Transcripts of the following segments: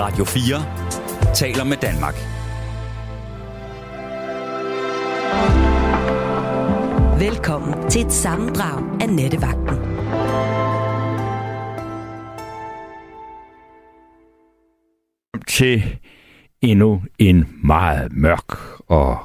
Radio 4 taler med Danmark. Velkommen til et sammendrag af Nettevagten. Til endnu en meget mørk og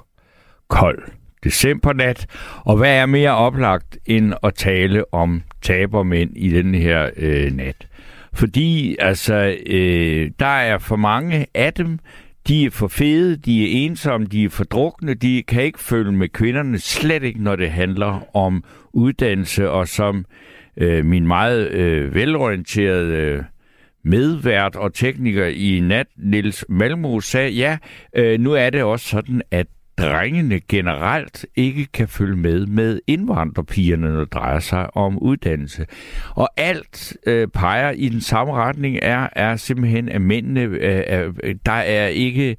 kold decembernat. Og hvad er mere oplagt end at tale om tabermænd i den her øh, nat? Fordi altså, øh, der er for mange af dem, de er for fede, de er ensomme, de er for drukne, de kan ikke følge med kvinderne, slet ikke når det handler om uddannelse, og som øh, min meget øh, velorienterede øh, medvært og tekniker i nat, Nils Malmo, sagde, ja, øh, nu er det også sådan, at drengene generelt ikke kan følge med med indvandrerpigerne, når det drejer sig om uddannelse. Og alt øh, peger i den samme retning, er, er simpelthen, at mændene, øh, øh, der er ikke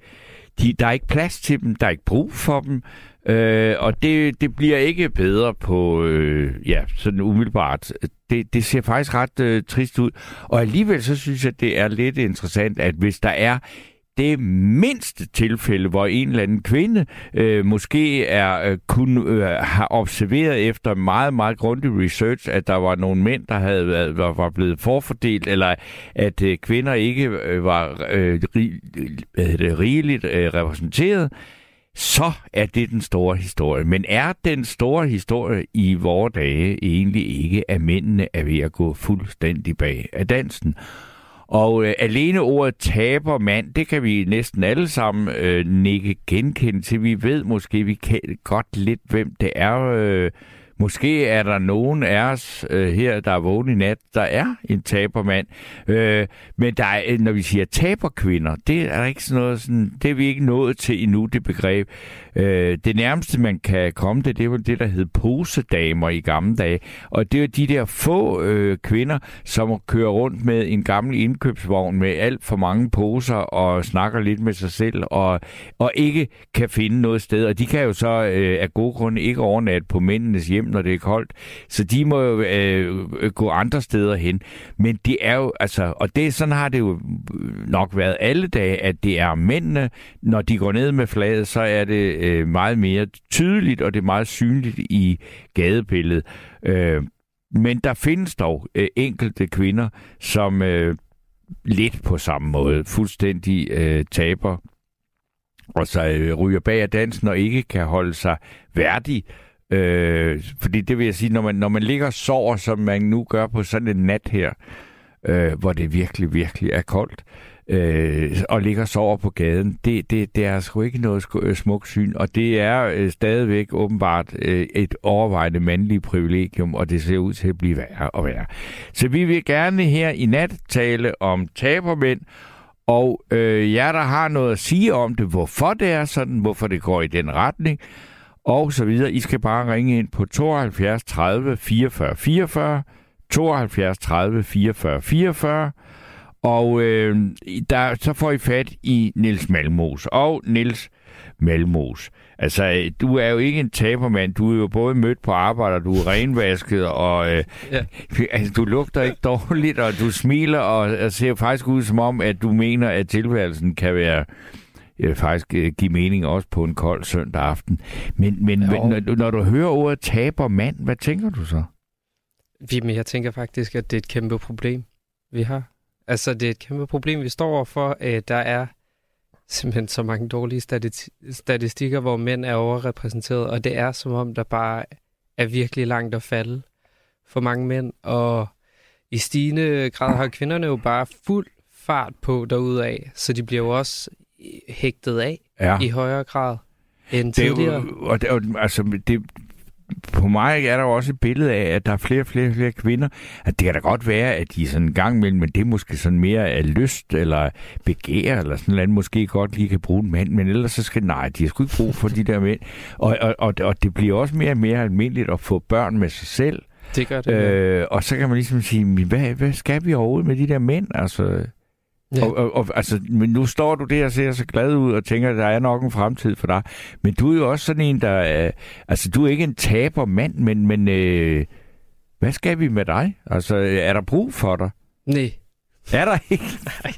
de, der er ikke plads til dem, der er ikke brug for dem, øh, og det, det bliver ikke bedre på, øh, ja, sådan umiddelbart. Det, det ser faktisk ret øh, trist ud. Og alligevel så synes jeg, det er lidt interessant, at hvis der er det mindste tilfælde, hvor en eller anden kvinde øh, måske er øh, kun øh, har observeret efter meget, meget grundig research, at der var nogle mænd, der havde været, var, var blevet forfordelt, eller at øh, kvinder ikke øh, var øh, rig, det, rigeligt øh, repræsenteret, så er det den store historie. Men er den store historie i vore dage egentlig ikke, at mændene er ved at gå fuldstændig bag af dansen? Og øh, alene ordet taber mand, det kan vi næsten alle sammen øh, nikke genkende til. Vi ved måske, vi kan godt lidt, hvem det er. Øh, Måske er der nogen af os øh, her, der er vågen i nat, der er en tabermand. Øh, men der er, når vi siger taberkvinder, det er ikke sådan noget, sådan, det er vi ikke nået til endnu, det begreb. Øh, det nærmeste, man kan komme det, det var det, der hed posedamer i gamle dage. Og det er de der få øh, kvinder, som kører rundt med en gammel indkøbsvogn med alt for mange poser og snakker lidt med sig selv og, og ikke kan finde noget sted. Og de kan jo så øh, af gode grunde ikke overnatte på mændenes hjem, når det er koldt. Så de må jo øh, gå andre steder hen. Men det er jo, altså, og det, sådan har det jo nok været alle dage, at det er mændene, når de går ned med flaget, så er det øh, meget mere tydeligt, og det er meget synligt i gadebilledet. Øh, men der findes dog øh, enkelte kvinder, som øh, lidt på samme måde fuldstændig øh, taber og så øh, ryger bag af dansen og ikke kan holde sig værdig. Øh, fordi det vil jeg sige, når man, når man ligger og sover, som man nu gør på sådan en nat her, øh, hvor det virkelig, virkelig er koldt, øh, og ligger og sover på gaden, det, det, det er sgu ikke noget øh, smukt syn, og det er øh, stadigvæk åbenbart øh, et overvejende mandligt privilegium, og det ser ud til at blive værre og værre. Så vi vil gerne her i nat tale om tabermænd, og øh, jer, der har noget at sige om det, hvorfor det er sådan, hvorfor det går i den retning, og så videre. I skal bare ringe ind på 72 30 44 44, 72 30 44 44, og øh, der, så får I fat i Nils Malmos. Og Nils Malmos, altså du er jo ikke en tabermand, du er jo både mødt på arbejde, du er renvasket, og øh, ja. altså, du lugter ikke dårligt, og du smiler, og, og ser faktisk ud som om, at du mener, at tilværelsen kan være øh, faktisk øh, give mening også på en kold søndag aften. Men, men ja, når, når du hører ordet taber mand, hvad tænker du så? Men jeg tænker faktisk, at det er et kæmpe problem, vi har. Altså, det er et kæmpe problem, vi står overfor. Øh, der er simpelthen så mange dårlige statistikker, hvor mænd er overrepræsenteret, og det er som om, der bare er virkelig langt at falde for mange mænd, og i stigende grad har kvinderne jo bare fuld fart på derudaf, så de bliver jo også hægtet af ja. i højere grad end det tidligere. Jo, og det, og, altså, det, på mig er der jo også et billede af, at der er flere og flere, flere kvinder. At det kan da godt være, at de sådan en gang imellem, men det er måske sådan mere af lyst eller begær, eller sådan noget, måske godt lige kan bruge en mand, men ellers så skal nej, de har sgu ikke brug for de der mænd. Og, og, og, og det bliver også mere og mere almindeligt at få børn med sig selv. Det gør det. Øh, og så kan man ligesom sige, hvad, hvad skal vi overhovedet med de der mænd? Altså, Ja. Og, og, og, altså, men nu står du der og ser så glad ud og tænker, at der er nok en fremtid for dig. Men du er jo også sådan en, der... er... altså, du er ikke en taber mand, men, men øh, hvad skal vi med dig? Altså, er der brug for dig? Nej. Er der ikke? Nej.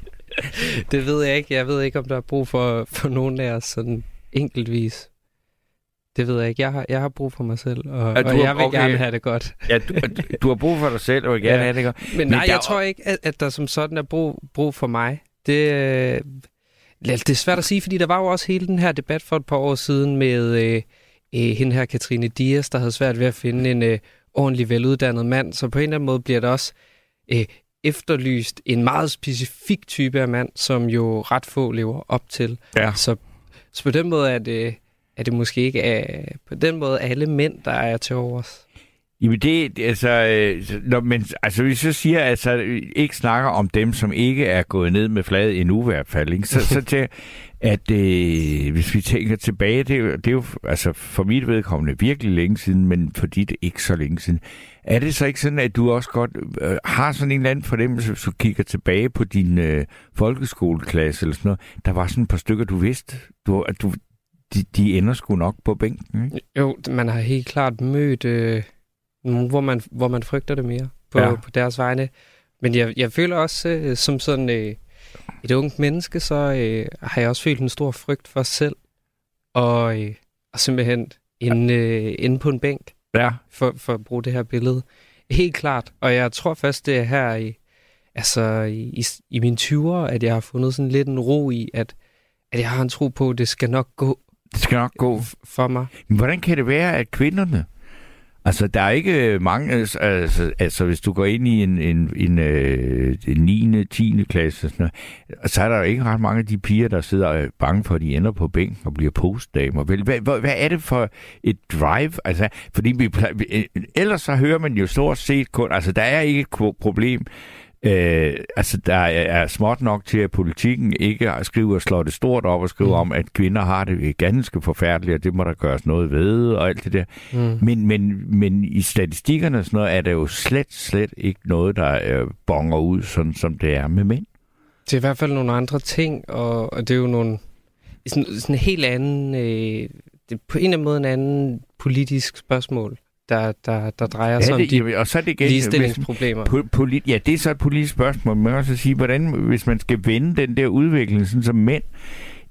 det ved jeg ikke. Jeg ved ikke, om der er brug for, for nogen af os sådan enkeltvis. Det ved jeg ikke. Jeg har, jeg har brug for mig selv, og, Ja, du og har- jeg vil okay. gerne have det godt. Ja, du, du har brug for dig selv, og vil gerne Ja. have det godt. Men nej, der jeg tror ikke, at, at der som sådan er brug, brug for mig. Det, øh, det er svært at sige, fordi der var jo også hele den her debat for et par år siden med øh, øh, hende her Katrine Dias, der havde svært ved at finde en øh, ordentlig veluddannet mand. Så på en eller anden måde bliver der også øh, efterlyst en meget specifik type af mand, som jo ret få lever op til. Ja. Så, så på den måde er det, er det måske ikke er på den måde alle mænd, der er til overs. Jamen det, altså, øh, når, men altså hvis jeg siger, altså ikke snakker om dem, som ikke er gået ned med fladet endnu i hvert fald, ikke? Så, så til, at øh, hvis vi tænker tilbage, det, det er jo altså for mit vedkommende virkelig længe siden, men for dit ikke så længe siden. Er det så ikke sådan, at du også godt øh, har sådan en eller anden fornemmelse, hvis du kigger tilbage på din øh, folkeskoleklasse eller sådan noget, der var sådan et par stykker, du vidste, du, at du, de, de ender sgu nok på bænken, ikke? Jo, man har helt klart mødt øh, nogen, hvor man, hvor man frygter det mere på, Ja. ja. på deres vegne. Men jeg, jeg føler også, øh, som sådan øh, et ungt menneske, så øh, har jeg også følt en stor frygt for os selv. Og, øh, og simpelthen inde, øh, inde på en bænk, Ja. for, for at bruge det her billede. Helt klart. Og jeg tror først, det er her i, altså i, i, i mine 20'ere, at jeg har fundet sådan lidt en ro i, at, at jeg har en tro på, at det skal nok gå Det skal nok gå for mig. Men Hvordan kan det være, at kvinderne... Altså, der er ikke mange... Altså, altså hvis du går ind i en, en, en, øh, en 9. 10. klasse, og sådan noget, så er der jo ikke ret mange af de piger, der sidder er bange for, at de ender på bænken og bliver postdamer. Vel, hvad, hvad, hvad er det for et drive? Altså, fordi vi, øh, ellers så hører man jo stort set kun... Altså, der er ikke et problem... Øh, altså, der er, småt nok til, at politikken ikke skriver og slår det stort op og skriver mm. om, at kvinder har det ganske forfærdeligt, og det må der gøres noget ved, og alt det der. Mm. Men, men, men i statistikkerne og sådan noget, er der jo slet, slet ikke noget, der øh, bonger ud, sådan som det er med mænd. Det er i hvert fald nogle andre ting, og, og det er jo nogle sådan, sådan en helt anden, øh, det er på en eller anden måde en anden politisk spørgsmål, der, der, der drejer sig om de og så er det igen, hvis, ligestillingsproblemer. po- polit, ja, det er så et politisk spørgsmål, men også at sige, hvordan, hvis man skal vende den der udvikling, sådan som mænd,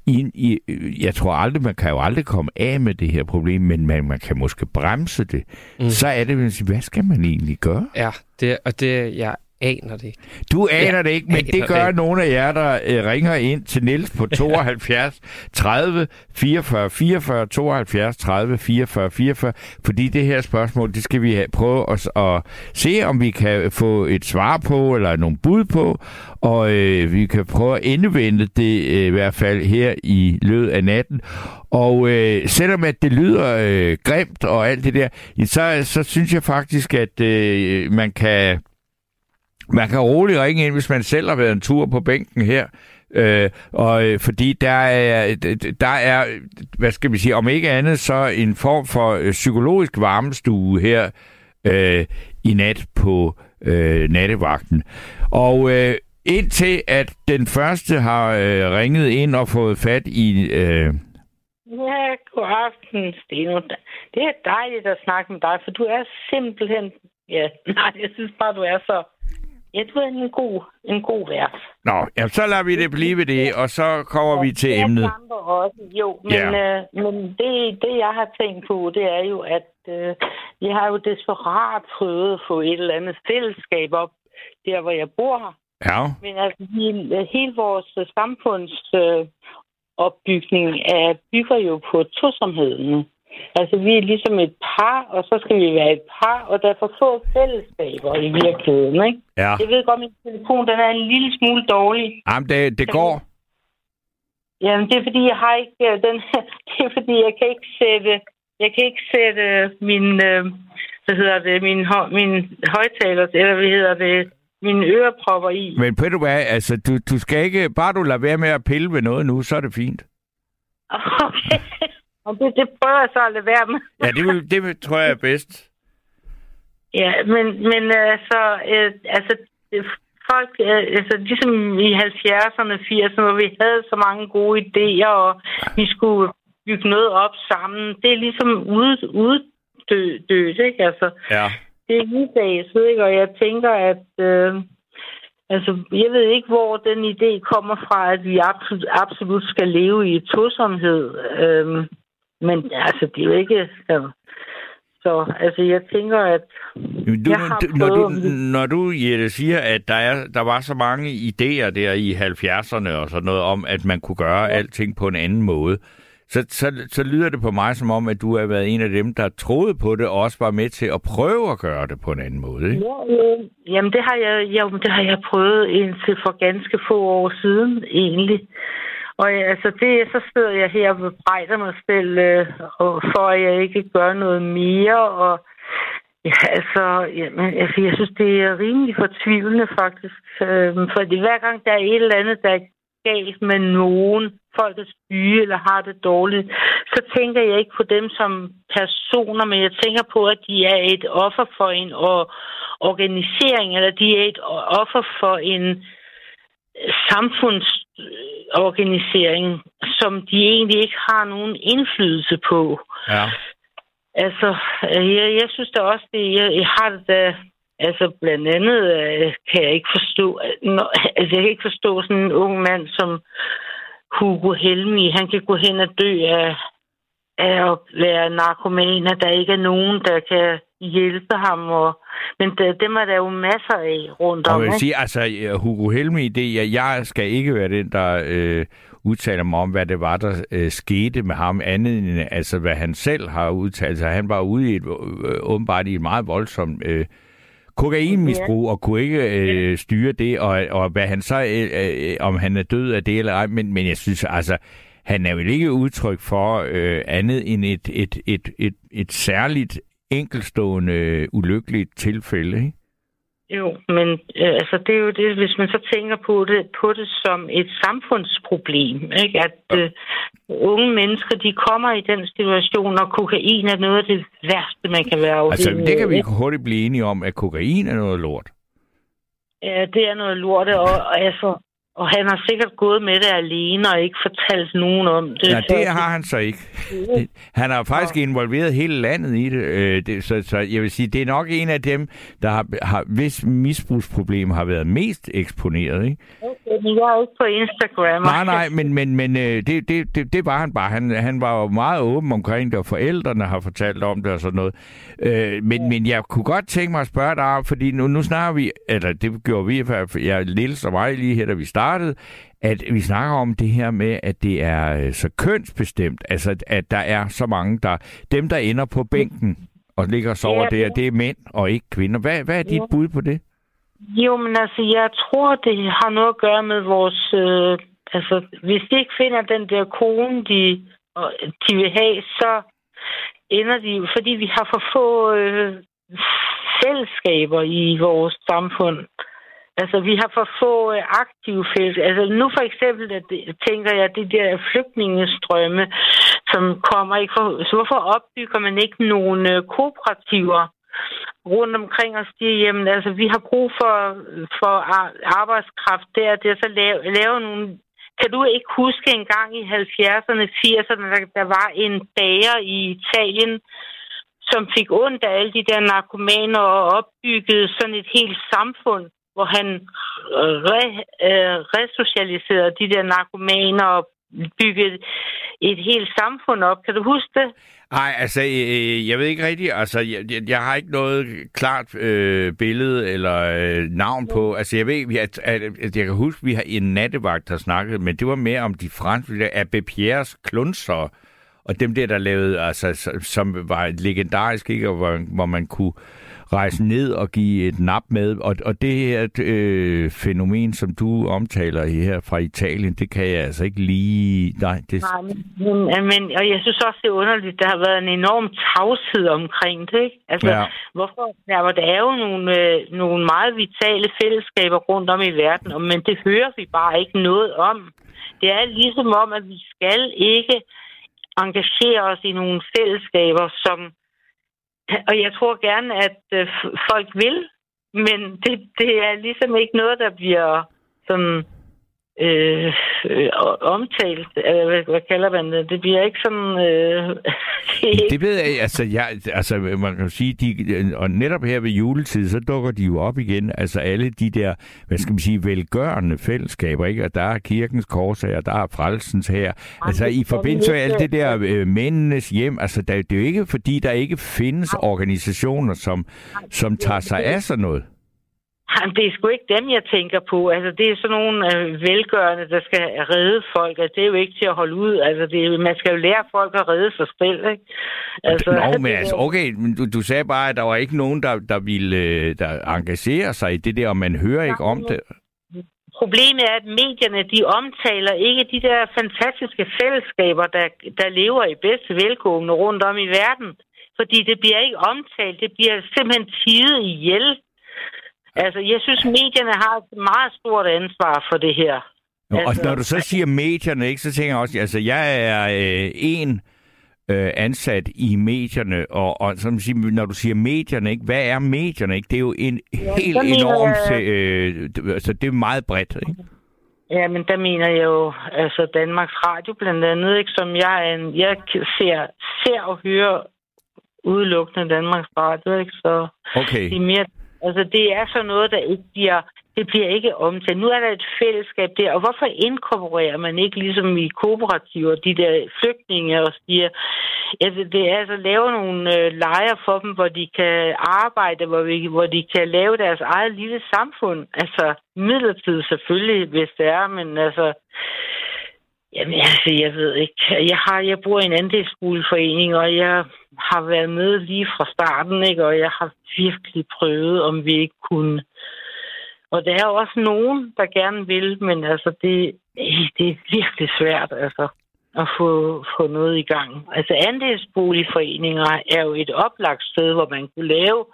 i, i, jeg tror aldrig, man kan jo aldrig komme af med det her problem, men man, man kan måske bremse det. Mm. Mm. Så er det, man siger, hvad skal man egentlig gøre? Ja, det, og det, jeg aner det ikke. Du aner Ja, det ikke, men det gør det. nogle af jer, der øh, ringer ind til Niels på 72 30 44 44 72 30 44 44, fordi det her spørgsmål, det skal vi have, prøve at, at se, om vi kan få et svar på, eller nogle bud på, og øh, vi kan prøve at indvende det øh, i hvert fald her i løbet af natten. Og øh, selvom at det lyder øh, grimt og alt det der, så, så synes jeg faktisk, at øh, man kan man kan roligt ringe ind, hvis man selv har været en tur på bænken her. Øh, og øh, fordi der er, der er, hvad skal vi sige, om ikke andet, så en form for øh, psykologisk varmestue her øh, i nat på øh, nattevagten. Og øh, indtil at den første har øh, ringet ind og fået fat i... Øh, Ja, god aften, Steno. Det er dejligt at snakke med dig, for du er simpelthen... Ja, nej, jeg synes bare, du er så... Ja, er en god, en god vært. nå, ja, så lader vi det blive det, og så kommer vi til emnet. også, jo. Men, Ja. øh, men det, det, jeg har tænkt på, det er jo, at øh, jeg har jo desperat prøvet at få et eller andet fællesskab op, der hvor jeg bor. Ja, Men altså, hele, hele vores øh, samfunds øh, opbygning er, bygger jo på tosomheden. Altså, vi er ligesom et par, og så skal vi være et par, og derfor få fællesskaber i virkeligheden, ikke? ja. Jeg ved godt, at min telefon den er en lille smule dårlig. Jamen, det, det går. Jamen, det er fordi, jeg har ikke øh, den... Det er fordi, jeg kan ikke sætte... Jeg kan ikke sætte min... Øh, hvad hedder det? Min, min højtaler... Eller hvad hedder det? Mine ørepropper i. Men ved du hvad, altså, du, du skal ikke, bare du lader være med at pille ved noget nu, så er det fint. Okay. Det, det prøver jeg så at lade være med. Ja, det, vil, det vil, tror jeg er bedst. Ja, men, men altså, øh, altså det- folk, øh, altså ligesom i 70'erne, 80'erne, hvor vi havde så mange gode idéer, og vi skulle bygge noget op sammen, det er ligesom ude, uddødt, ikke? Altså, Ja. det er uddaget, ikke? Og jeg tænker, at øh, Altså, jeg ved ikke, hvor den idé kommer fra, at vi absolut, absolut skal leve i tosomhed. Øhm, men altså, det er jo ikke... Ja. Så altså, jeg tænker, at du, jeg har du, når, du, prøvet- når du, Jette, siger, at der, er, der var så mange idéer der i 70'erne og sådan noget om, at man kunne gøre ja. alting på en anden måde, så, så, så lyder det på mig som om, at du har været en af dem, der troede på det, og også var med til at prøve at gøre det på en anden måde. Ikke? Ja, øh, jamen, det har, jeg, ja, det har jeg prøvet indtil for ganske få år siden, egentlig. Og ja, altså, det, så sidder jeg her og bebrejder mig selv, øh, og for at jeg ikke gør noget mere. Og ja, altså, jamen, altså, jeg synes, det er rimelig fortvivlende, faktisk. Øh, fordi hver gang der er et eller andet, der er galt med nogen, folk er syge eller har det dårligt, så tænker jeg ikke på dem som personer, men jeg tænker på, at de er et offer for en og organisering, eller de er et offer for en samfundsorganisering, som de egentlig ikke har nogen indflydelse på. Ja. Altså, øh, jeg, jeg synes da også, det, jeg, jeg har det da, altså blandt andet øh, kan jeg ikke forstå, når, altså jeg kan ikke forstå sådan en ung mand som Hugo Helmi, han kan gå hen og dø af, af at være narkoman, og der ikke er nogen, der kan hjælpe ham. Og, men dem er der jo masser af rundt Og om. jeg vil sige, altså Hugo Helmi, det, jeg, jeg skal ikke være den, der øh, udtaler mig om, hvad det var, der øh, skete med ham, andet end altså, hvad han selv har udtalt sig. Han var ude i et, øh, åbenbart i et meget voldsomt øh, kokainmisbrug, og kunne ikke øh, styre det, og, og hvad han så, øh, øh, om han er død af det eller ej, men, men jeg synes altså, han er vel ikke udtryk for øh, andet end et, et, et, et, et særligt enkelstående øh, ulykkeligt tilfælde, ikke? Jo, men øh, altså det er jo det, hvis man så tænker på det, på det som et samfundsproblem, ikke? at øh, unge mennesker, de kommer i den situation, og kokain er noget af det værste, man kan være afhængig Altså, det kan vi hurtigt blive enige om, at kokain er noget lort. Ja, det er noget lort, og, og, altså, og han har sikkert gået med det alene og ikke fortalt nogen om det. Nej, det har han så ikke. Han har faktisk involveret hele landet i det. øh, det så, så jeg vil sige, det er nok en af dem, der har, har hvis misbrugsproblem har været mest eksponeret. Ikke? Okay, men jeg er ikke på Instagram. Nej, nej, men, men, men øh, det, det, det, det var han bare. Han, han var jo meget åben omkring det, og forældrene har fortalt om det og sådan noget. Øh, men, men jeg kunne godt tænke mig at spørge dig, fordi nu, nu snakker vi, eller det gjorde vi, for jeg, Lille og mig lige her, da vi startede, at vi snakker om det her med, at det er øh, så kønsbestemt, altså at- der er så mange, der dem, der ender på bænken og ligger og sover Ja, der, det er mænd og ikke kvinder. Hvad, hvad er dit Ja. bud på det? Jo, men altså, jeg tror, det har noget at gøre med vores... Øh, altså, hvis de ikke finder den der kone, de, de vil have, så ender de... Fordi vi har for få øh, fællesskaber i vores samfund. Altså, vi har for få øh, aktive felt. Altså, nu for eksempel, at det, tænker jeg, det der flygtningestrømme, som kommer ikke for... Så hvorfor opbygger man ikke nogle øh, kooperativer rundt omkring os, de, jamen, altså, vi har brug for, for arbejdskraft der, det er så lave, lave nogle... Kan du ikke huske en gang i 70'erne, 80'erne, der, der var en bager i Italien, som fik ondt af alle de der narkomaner og opbyggede sådan et helt samfund, hvor han øh, re, øh, resocialiserede de der narkomaner og byggede et helt samfund op. Kan du huske det? Nej, altså, øh, jeg ved ikke rigtigt. Altså, jeg, jeg, har ikke noget klart øh, billede eller øh, navn på. Altså, jeg ved, at, at, at jeg kan huske, at vi har en nattevagt, der snakkede, men det var mere om de franske, de der Abbé Pierres klunser, og dem der, der lavede, altså, som var legendarisk, ikke? Og hvor, hvor man kunne rejse ned og give et nap med. Og, og det her øh, fænomen, som du omtaler her fra Italien, det kan jeg altså ikke lige... Nej, det, Nej, men, men og jeg synes også, det er underligt. Der har været en enorm tavshed omkring det. Ikke? Altså, Ja. hvorfor? Ja, hvor der er jo nogle, øh, nogle meget vitale fællesskaber rundt om i verden, men det hører vi bare ikke noget om. Det er ligesom om, at vi skal ikke engagere os i nogle fællesskaber, som... Og jeg tror gerne, at øh, folk vil, men det, det er ligesom ikke noget, der bliver sådan øh, øh, omtalt. Hvad, hvad kalder man det? Det bliver ikke sådan... Øh, det, ved jeg, altså, jeg, altså man kan sige, de, og netop her ved juletid, så dukker de jo op igen, altså alle de der, hvad skal man sige, velgørende fællesskaber, ikke? Og der er kirkens korsager, der er frelsens her. Altså i forbindelse med alt det der øh, mændenes hjem, altså der, det er jo ikke fordi, der ikke findes organisationer, som, som tager sig af sådan noget. Jamen, det er sgu ikke dem, jeg tænker på. Altså, det er sådan nogle øh, velgørende, der skal redde folk. Altså, det er jo ikke til at holde ud. Altså, det er, man skal jo lære folk at redde sig selv, ikke? Altså, Nå, men altså, okay, men du, du sagde bare, at der var ikke nogen, der, der ville øh, der engagere sig i det der, og man hører ikke om det. Problemet er, at medierne, de omtaler ikke de der fantastiske fællesskaber, der, der lever i bedste velgående rundt om i verden. Fordi det bliver ikke omtalt. Det bliver simpelthen tidet ihjel. Altså, jeg synes, medierne har et meget stort ansvar for det her. Nå, altså, og når du så siger medierne, ikke, så tænker jeg også, altså, jeg er øh, en øh, ansat i medierne, og, og som siger, når du siger medierne, ikke, hvad er medierne? Ikke? Det er jo en ja, helt enormt, jeg... øh, altså, det er meget bredt, ikke? Ja, men der mener jeg jo, altså Danmarks Radio blandt andet, ikke, som jeg, er en, jeg ser, ser og hører udelukkende Danmarks Radio, ikke, så okay. det er mere Altså, det er så noget, der ikke bliver, det bliver ikke omtalt. Nu er der et fællesskab der, og hvorfor inkorporerer man ikke ligesom i kooperativer de der flygtninge og siger, altså, det er altså lave nogle øh, lejre for dem, hvor de kan arbejde, hvor, vi, hvor de kan lave deres eget lille samfund. Altså, midlertidigt selvfølgelig, hvis det er, men altså, Jamen, altså, jeg ved ikke. Jeg, har, jeg bor i en andelsboligforening, og jeg har været med lige fra starten, ikke? og jeg har virkelig prøvet, om vi ikke kunne. Og der er også nogen, der gerne vil, men altså, det, det er virkelig svært altså, at få, få noget i gang. Altså, andelsboligforeninger er jo et oplagt sted, hvor man kunne lave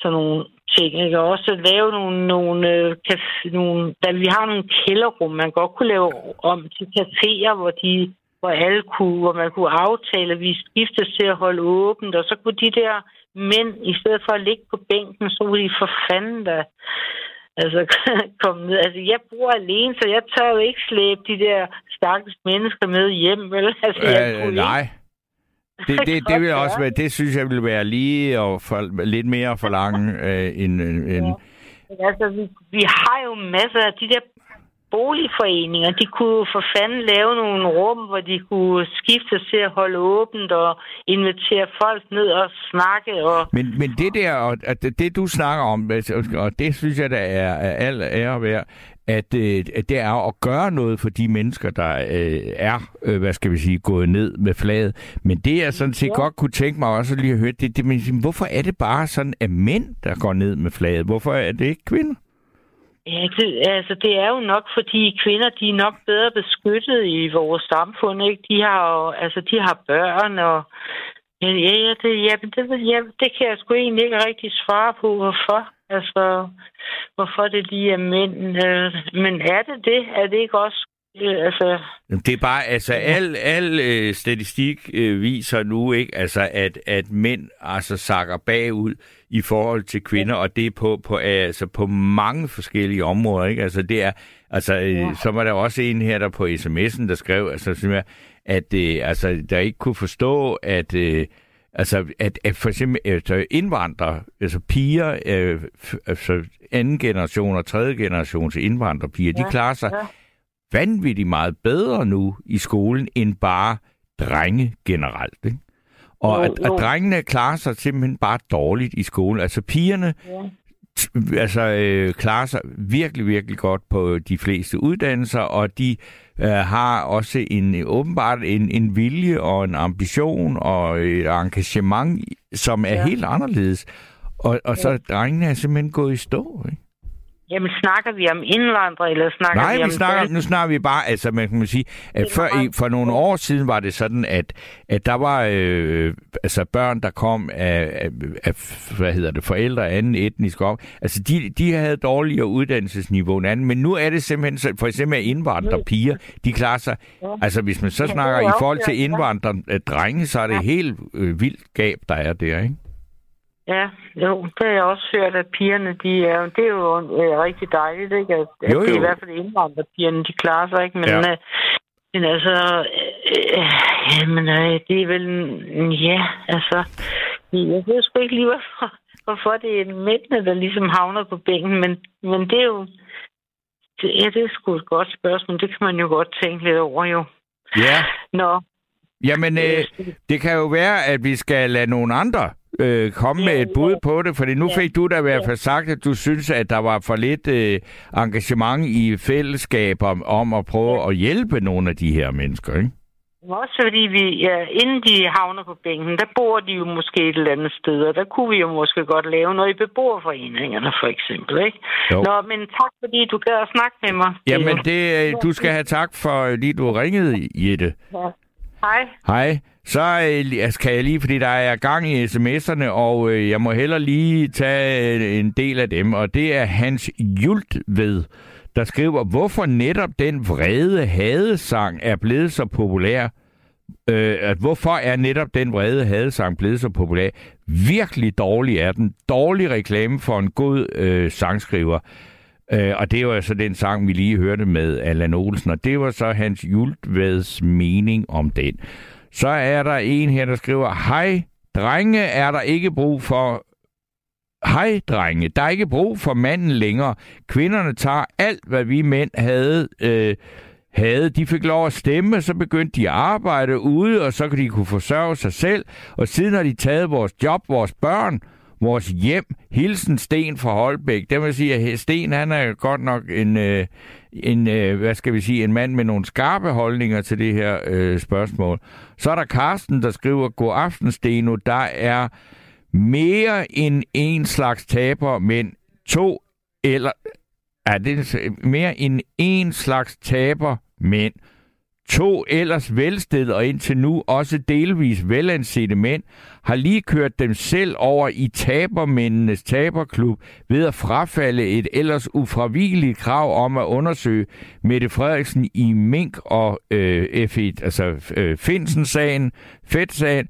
sådan nogle ting. Ikke? Og også lave nogle, nogle, øh, nogle da vi har nogle kælderrum, man godt kunne lave om til caféer, hvor de hvor alle kunne, hvor man kunne aftale, at vi skiftes til at holde åbent, og så kunne de der mænd, i stedet for at ligge på bænken, så kunne de for fanden da altså, komme ned. Altså, jeg bor alene, så jeg tør jo ikke slæbe de der stakkels mennesker med hjem, vel? Altså, jeg øh, nej. Ikke. Det, det, det vil også være, det synes jeg vil være lige og for, lidt mere for lang øh, end... end ja. Altså, vi, vi har jo masser af de der boligforeninger, de kunne for fanden lave nogle rum, hvor de kunne skifte til at holde åbent og invitere folk ned og snakke. Og, men, men det der, og det, det du snakker om, og det synes jeg, der er, er al ære værd, at, øh, at det er at gøre noget for de mennesker, der øh, er, øh, hvad skal vi sige, gået ned med flaget. Men det jeg sådan set ja. godt kunne tænke mig også lige at høre, det, det, men, hvorfor er det bare sådan, at mænd, der går ned med flaget? Hvorfor er det ikke kvinder? Ja, det, altså det er jo nok, fordi kvinder de er nok bedre beskyttet i vores samfund. Ikke? De har altså de har børn og ja, ja, det, ja, det, ja, det kan jeg sgu egentlig ikke rigtig svare på, hvorfor. Altså, hvorfor det lige er mænd. Øh, men er det det? Er det ikke også øh, altså... Det er bare, altså, al, al øh, statistik øh, viser nu ikke, altså, at, at mænd altså sakker bagud i forhold til kvinder, ja. og det er på, på, altså, på mange forskellige områder, ikke? Altså, det er, altså, øh, ja. så var der også en her, der på sms'en, der skrev, altså, at øh, altså, der ikke kunne forstå, at øh, Altså, at, at for eksempel altså indvandrere, altså piger, øh, altså anden generation og tredje generations indvandrerpiger, ja, de klarer sig ja. vanvittigt meget bedre nu i skolen, end bare drenge generelt. Ikke? Og jo, at, at drengene klarer sig simpelthen bare dårligt i skolen. Altså pigerne, ja altså øh, klarer sig virkelig, virkelig godt på de fleste uddannelser, og de øh, har også en åbenbart en, en vilje og en ambition og et engagement, som er ja. helt anderledes. Og, og så drengene er simpelthen gået i stå, ikke? Jamen, snakker vi om indvandrere, eller snakker Nej, vi om... Nej, snakker, nu snakker vi bare, altså man kan sige, at før, for nogle år siden var det sådan, at, at der var øh, altså børn, der kom af, af, hvad hedder det, forældre af anden etnisk op. Altså, de, de havde dårligere uddannelsesniveau end anden, men nu er det simpelthen, så, for eksempel indvandrere piger, de klarer sig, ja. altså hvis man så snakker i forhold til indvandrere drenge, så er det helt øh, vildt gab, der er der, ikke? Ja, jo, det har jeg også hørt, at pigerne, de er, det er jo øh, rigtig dejligt, ikke? At, at Jo, det er jo. i hvert fald indvandrerpigerne, de klarer sig, ikke? Men, Ja. øh, men altså, øh, øh, jamen, øh, det er vel, ja, altså, jeg ved sgu ikke lige, hvorfor, hvorfor det er mændene, der ligesom havner på bænken, men, men det er jo, det, ja, det er sgu et godt spørgsmål, det kan man jo godt tænke lidt over, jo. Ja, Nå, jamen øh, det kan jo være, at vi skal lade nogle andre øh, komme med et bud på det, fordi nu Ja. fik du da i hvert fald sagt, at du synes, at der var for lidt øh, engagement i fællesskaber om at prøve at hjælpe nogle af de her mennesker, ikke? Også fordi vi, ja, inden de havner på bænken, der bor de jo måske et eller andet sted, og der kunne vi jo måske godt lave noget i beboerforeningerne, for eksempel, ikke? Jo. Nå, men tak fordi du gad at snakke med mig. Jamen, det, øh, du skal have tak for, øh, lige du ringede, Jette. Ja. Hej. Hej. Så øh, altså, kan jeg lige, fordi der er gang i sms'erne, og øh, jeg må heller lige tage øh, en del af dem, og det er Hans Jultved, der skriver, hvorfor netop den vrede hadesang er blevet så populær. Øh, at hvorfor er netop den vrede hadesang blevet så populær? Virkelig dårlig er den. Dårlig reklame for en god øh, sangskriver. Øh, og det var så den sang, vi lige hørte med Allan Olsen, og det var så Hans Jultveds mening om den. Så er der en her, der skriver, Hej, drenge, er der ikke brug for... Hej, drenge, der er ikke brug for manden længere. Kvinderne tager alt, hvad vi mænd havde... Øh, havde. De fik lov at stemme, så begyndte de at arbejde ude, og så kunne de kunne forsørge sig selv. Og siden har de taget vores job, vores børn, vores hjem. Hilsen Sten fra Holbæk. Det vil sige, at Sten han er godt nok en, øh, en øh, hvad skal vi sige, en mand med nogle skarpe holdninger til det her øh, spørgsmål. Så er der Karsten, der skriver, God aften, Steno. Der er mere end en slags taber, men to eller er det mere end en slags taber, men to ellers velstede og indtil nu også delvis velansete mænd har lige kørt dem selv over i tabermændenes taberklub ved at frafalde et ellers ufravigeligt krav om at undersøge Mette Frederiksen i Mink og øh, F1, altså øh, Finsen-sagen, Fedt-sagen,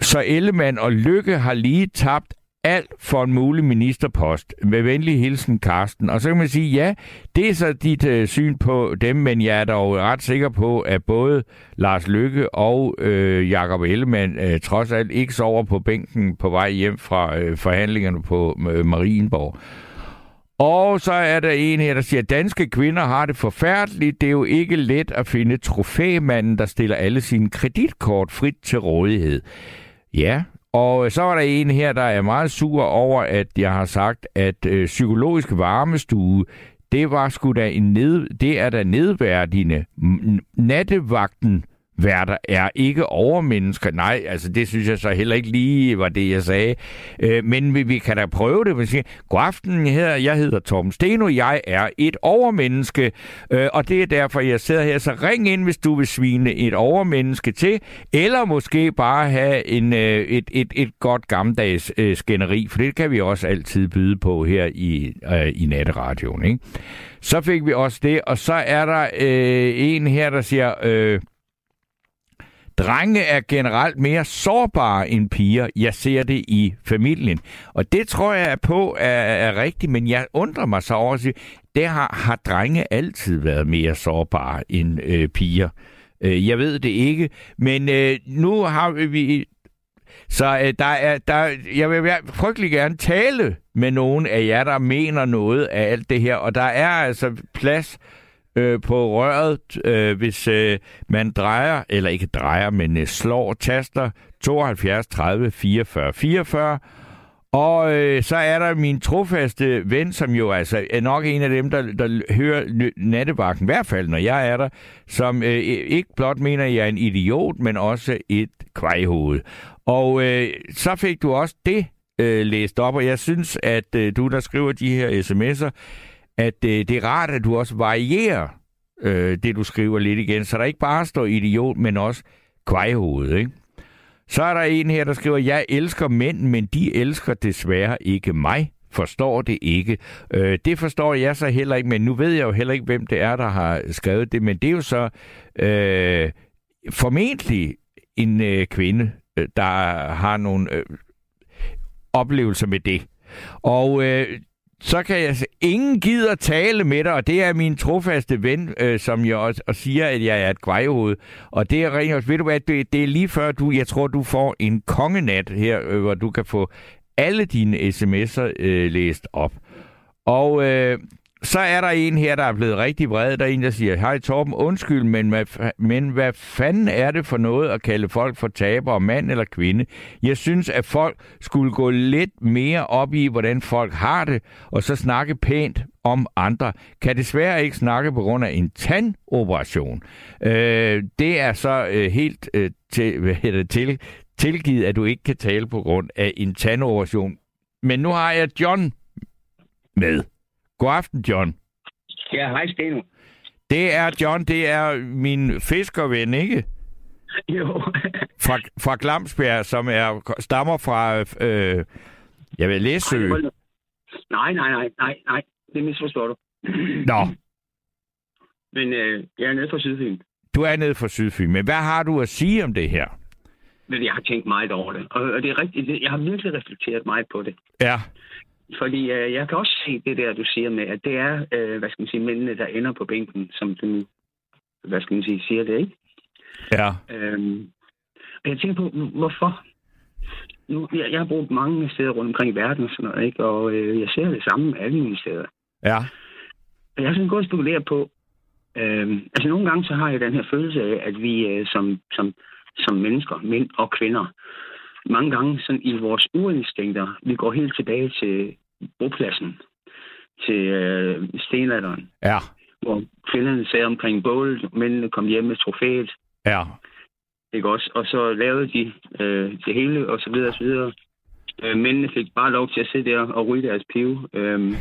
så Ellemann og Lykke har lige tabt alt for en mulig ministerpost. Med venlig hilsen, Karsten. Og så kan man sige, ja, det er så dit øh, syn på dem, men jeg er dog ret sikker på, at både Lars Lykke og øh, Jakob Ellemann øh, trods alt ikke sover på bænken på vej hjem fra øh, forhandlingerne på øh, Marienborg. Og så er der en her, der siger, at danske kvinder har det forfærdeligt. Det er jo ikke let at finde trofæmanden, der stiller alle sine kreditkort frit til rådighed. Ja, og øh, så var der en her, der er meget sur over, at jeg har sagt, at øh, psykologisk varmestue, det var sgu da en ned, det er da nedværdigende. M- nattevagten værter er ikke overmennesker. Nej, altså det synes jeg så heller ikke lige var det, jeg sagde. Øh, men vi, vi kan da prøve det. Vi siger, God aften, jeg hedder, jeg hedder Torben Steno, jeg er et overmenneske, øh, og det er derfor, jeg sidder her. Så ring ind, hvis du vil svine et overmenneske til, eller måske bare have en, øh, et, et, et godt gammeldags øh, skænderi, for det kan vi også altid byde på her i, øh, i natteradioen. Ikke? Så fik vi også det, og så er der øh, en her, der siger... Øh, Drenge er generelt mere sårbare end piger. Jeg ser det i familien. Og det tror jeg på er, er rigtigt, men jeg undrer mig så over at sige, det har, har drenge altid været mere sårbare end øh, piger. Øh, jeg ved det ikke, men øh, nu har vi... Så øh, der er, der, jeg vil frygtelig gerne tale med nogen af jer, der mener noget af alt det her, og der er altså plads øh, på røret, øh, hvis øh, man drejer, eller ikke drejer, men øh, slår taster 72 30 44 44. Og øh, så er der min trofaste ven, som jo altså er nok en af dem, der, der hører nattevagten, i hvert fald når jeg er der, som øh, ikke blot mener, at jeg er en idiot, men også et kvejhoved. Og øh, så fik du også det øh, læst op, og jeg synes, at øh, du, der skriver de her sms'er, at øh, det er rart, at du også varierer øh, det, du skriver lidt igen, så der ikke bare står idiot, men også kvejhoved, ikke? Så er der en her, der skriver, jeg elsker mænd, men de elsker desværre ikke mig. Forstår det ikke. Øh, det forstår jeg så heller ikke, men nu ved jeg jo heller ikke, hvem det er, der har skrevet det, men det er jo så øh, formentlig en øh, kvinde, øh, der har nogle... Øh, oplevelser med det. Og øh, så kan jeg ingen gider tale med dig, og det er min trofaste ven, øh, som jeg også og siger, at jeg er et kvejehoved. Og det er rent ved du hvad, det, det er lige før du, jeg tror, du får en kongenat her, øh, hvor du kan få alle dine sms'er øh, læst op. Og øh, så er der en her, der er blevet rigtig vred. Der er en, der siger, hej Torben, undskyld, men hvad, men hvad fanden er det for noget at kalde folk for tabere, mand eller kvinde? Jeg synes, at folk skulle gå lidt mere op i, hvordan folk har det, og så snakke pænt om andre. Kan desværre ikke snakke på grund af en tandoperation. Øh, det er så øh, helt øh, til, hvad det, til, tilgivet, at du ikke kan tale på grund af en tandoperation. Men nu har jeg John med. God aften, John. Ja, hej Steno. Det er John, det er min fiskerven, ikke? Jo. Fra, fra Glamsbjerg, som er stammer fra, øh, jeg vil Læsø. Nej, nej, nej, nej, nej. Det misforstår du. Nå. Men øh, jeg er nede fra Sydfyn. Du er nede fra Sydfyn, men hvad har du at sige om det her? Men jeg har tænkt meget over det. Og, og det er rigtigt, jeg har virkelig reflekteret meget på det. Ja. Fordi øh, jeg kan også se det der, du siger med, at det er, øh, hvad skal man sige, mændene, der ender på bænken, som du, hvad skal man sige, siger det, ikke? Ja. Øhm, og jeg tænker på, hvorfor? Nu, jeg, jeg har brugt mange steder rundt omkring i verden og sådan noget, ikke? Og øh, jeg ser det samme alle mulige steder. Ja. Og jeg har sådan gået og spekuleret på, øh, altså nogle gange så har jeg den her følelse af, at vi øh, som, som, som mennesker, mænd og kvinder, mange gange sådan i vores urinstinkter, vi går helt tilbage til bopladsen, til øh, stenalderen, Ja. hvor kvinderne sad omkring bålet, mændene kom hjem med trofæet, Ja. ikke også? Og så lavede de øh, det hele, og så videre, og så videre. Øh, mændene fik bare lov til at sidde der og ryge deres pive, øh,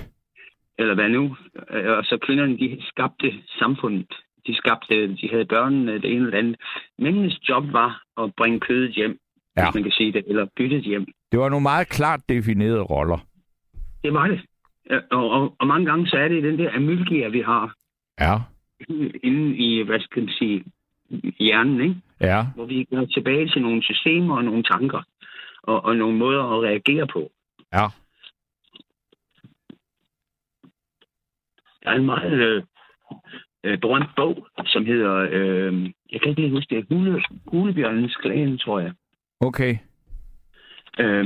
eller hvad nu. Øh, og så kvinderne, de skabte samfundet. De skabte, de havde børnene, det ene eller det andet. Mændenes job var at bringe kødet hjem, Ja. hvis man kan sige det, eller byttet hjem. Det var nogle meget klart definerede roller. Det var det. Og, og, og mange gange så er det den der amylgia, vi har Ja. inde i, hvad skal man sige, hjernen, ikke? Ja. hvor vi går tilbage til nogle systemer og nogle tanker, og, og nogle måder at reagere på. Ja. Der er en meget øh, øh, berømt bog, som hedder, øh, jeg kan ikke lige huske det, Hule, Hulebjørnens klan, tror jeg, Okay. øh,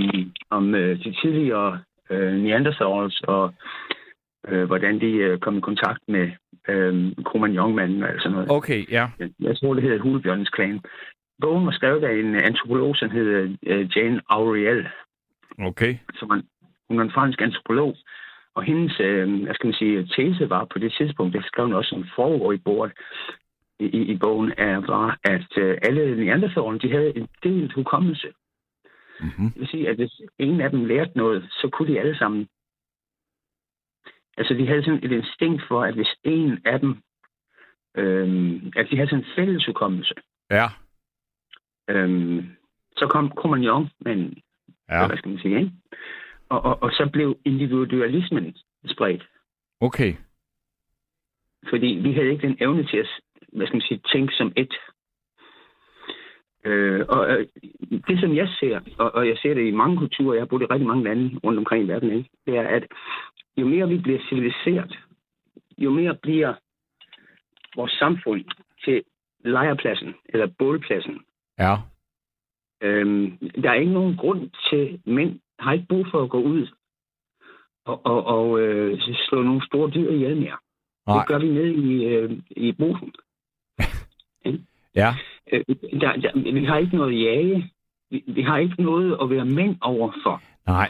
om øh, de tidligere øh, Neanderthals, og øh, hvordan de øh, kom i kontakt med øh, Cro-Magnon-manden og sådan noget. Okay, ja. Jeg tror, det hedder Hulebjørnens klan. Bogen var skrevet af en antropolog, som hedder øh, Jane Auriel. Okay. som er, hun er en fransk antropolog, og hendes, øh, hvad skal man sige, tese var på det tidspunkt, det skrev hun også som forår i, bordet, i, i, bogen, er, var, at øh, alle neandertalerne, de havde en delt hukommelse. Mm-hmm. Det vil sige, at hvis ingen af dem lærte noget, så kunne de alle sammen. Altså, de havde sådan et instinkt for, at hvis en af dem, øh, at de havde sådan en fælles hukommelse, Ja. øh, så kom Cro-Magnon med en Ja. hvad skal man sige, ikke? Og, og, og så blev individualismen spredt. Okay. Fordi vi havde ikke den evne til at, hvad skal man sige, tænke som et. Øh, og øh, det, som jeg ser, og, og jeg ser det i mange kulturer, jeg har boet i rigtig mange lande rundt omkring i verden, ikke? det er, at jo mere vi bliver civiliseret, jo mere bliver vores samfund til lejrpladsen, eller bålpladsen. Ja. Øhm, der er ikke nogen grund til, mænd har ikke brug for at gå ud og, og, og øh, slå nogle store dyr ihjel mere. Nej. Det gør vi nede i, øh, i brusen. Ja. Øh, der, der, vi har ikke noget jage. Vi, vi har ikke noget at være mænd overfor. Nej.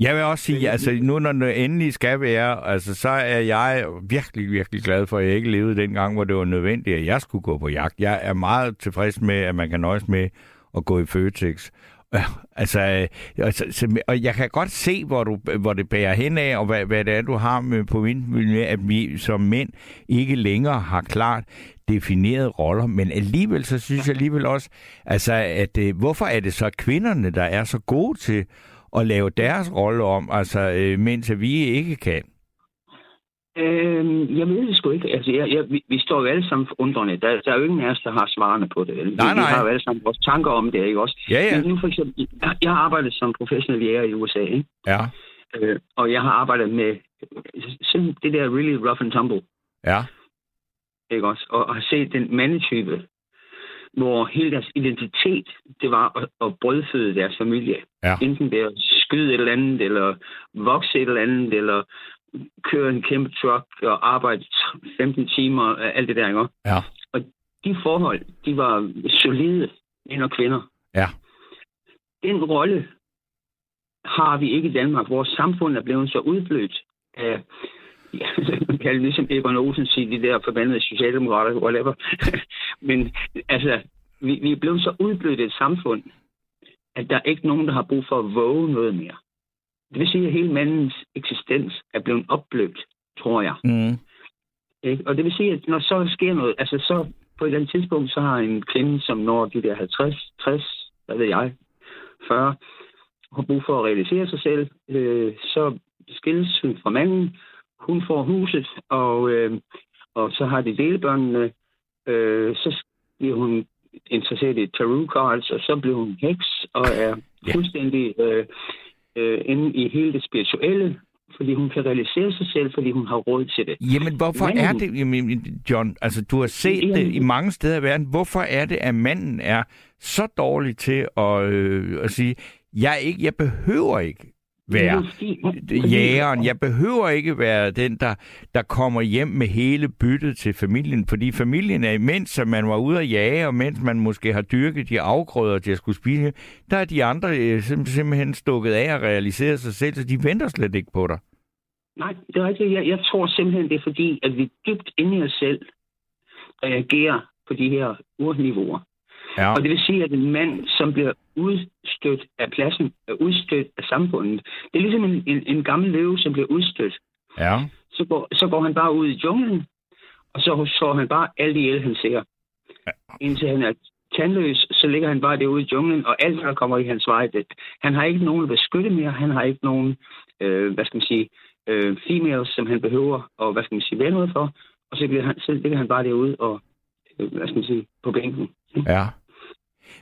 Jeg vil også sige, altså nu når det endelig skal være, altså så er jeg virkelig, virkelig glad for, at jeg ikke levede dengang, hvor det var nødvendigt, at jeg skulle gå på jagt. Jeg er meget tilfreds med, at man kan nøjes med at gå i Føtex. Altså, øh, altså, så- og jeg kan godt se, hvor, du, hvor det bærer hen af, og hvad, hvad det er, du har med på min med, at vi som mænd ikke længere har klart definerede roller, men alligevel så synes jeg alligevel også, altså, at øh, hvorfor er det så kvinderne, der er så gode til at lave deres rolle om, altså, øh, mens vi ikke kan? Øhm, jeg ved det sgu ikke. Altså, jeg, jeg, vi, vi står jo alle sammen undrende. Der, der er jo ingen af os, der har svarene på det. vel? Vi, Nej, nej. Vi har jo alle sammen vores tanker om det, ikke også? Ja, ja. Men nu for eksempel, jeg, jeg har arbejdet som professionel jæger i USA, ikke? Ja, Øh, og jeg har arbejdet med øh, sådan det der really rough and tumble, ja, ikke også? Og, og har set den mandetype, hvor hele deres identitet, det var at, at brødføde deres familie. Ja. Enten det at skyde et eller andet, eller vokse et eller andet, eller køre en kæmpe truck og arbejde 15 timer, øh, alt det der, ikke også? ja, de forhold, de var solide, mænd og kvinder. ja. Den rolle har vi ikke i Danmark. Vores samfund er blevet så udblødt af, ja, kan ligesom Egon Olsen sige, de der forbandede socialdemokrater, whatever. Men altså, vi, vi er blevet så udblødt et samfund, at der er ikke nogen, der har brug for at våge noget mere. Det vil sige, at hele mandens eksistens er blevet opblødt, tror jeg. Mm. Ikke? Og det vil sige, at når så sker noget, altså så på et eller andet tidspunkt, så har en kvinde, som når de der 50, 60, hvad ved jeg, 40, har brug for at realisere sig selv, øh, så skilles hun fra manden, hun får huset, og, øh, og så har de delebørnene, øh, så bliver hun interesseret i tarot cards, og så bliver hun heks, og er Ja. fuldstændig øh, øh, inde i hele det spirituelle, fordi hun kan realisere sig selv, fordi hun har råd til det. Jamen, hvorfor Men- er det, jamen, John, altså du har set Jamen- det i mange steder i verden, hvorfor er det, at manden er så dårlig til at, øh, at sige, jeg, ikke, jeg behøver ikke være jægeren. Jeg behøver ikke være den, der, der kommer hjem med hele byttet til familien, fordi familien er, mens man var ude at jage, og mens man måske har dyrket de afgrøder til at skulle spise, der er de andre øh, sim- simpelthen stukket af og realiseret sig selv, så de venter slet ikke på dig. Nej, det er rigtigt. Jeg, jeg tror simpelthen, det er fordi, at vi dybt inde i os selv reagerer på de her urniveauer. Ja, Og det vil sige, at en mand, som bliver udstødt af pladsen, er udstødt af samfundet, det er ligesom en, en, en gammel løve, som bliver udstødt. ja, Så går, så går han bare ud i junglen, og så så han bare alt ihjel, han ser. Indtil han er tandløs, så ligger han bare derude i junglen, og alt, der kommer i hans vej, det, han har ikke nogen at beskytte mere, han har ikke nogen, øh, hvad skal man sige, øh, females, som han behøver, og hvad skal man sige, være noget for, og så, bliver han, så ligger han bare derude og, øh, hvad skal man sige, på bænken. ja.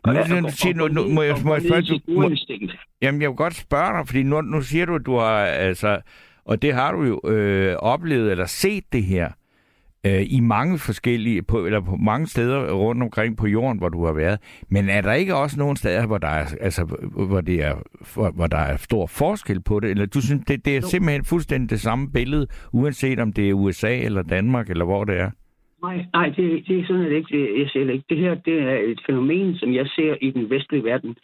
Nu, nu, nu, siger, nu, nu, må jeg, må jeg spørge, du, må. Jamen, jeg vil godt spørge dig, fordi nu, nu siger du, at du har, altså, og det har du jo øh, oplevet eller set det her øh, i mange forskellige, på, eller på mange steder rundt omkring på jorden, hvor du har været. Men er der ikke også nogle steder, hvor der er, altså, hvor det er, hvor, hvor der er stor forskel på det? Eller du synes, det, det er simpelthen fuldstændig det samme billede, uanset om det er USA eller Danmark, eller hvor det er? Nej, nej det, det er sådan det ikke. Jeg ser det ikke. Det her det er et fænomen, som jeg ser i den vestlige verden.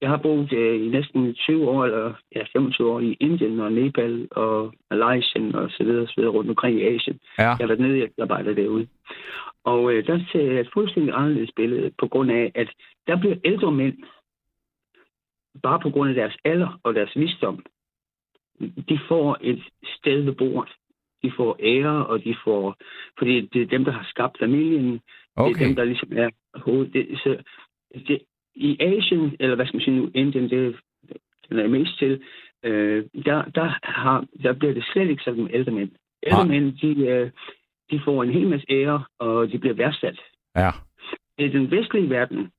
Jeg har boet øh, i næsten 20 år, eller ja, 25 år i Indien og Nepal og Malaysia og så videre, så videre rundt omkring i Asien. Ja, Jeg har været nede og arbejdet derude. Og øh, der ser jeg et fuldstændig anderledes billede, på grund af, at der bliver ældre mænd, bare på grund af deres alder og deres visdom, de får et sted ved bordet. De får ære, og de får... Fordi det er dem, der har skabt familien. Det er okay. dem, der ligesom er hovedet. Det, så, det, I Asien, eller hvad skal man sige nu, Indien, det den er mest til, øh, der, der, har, der bliver det slet ikke sådan med ældre mænd. Ældre Nej. mænd, de, øh, de får en hel masse ære, og de bliver værdsat. Ja, I den vestlige verden,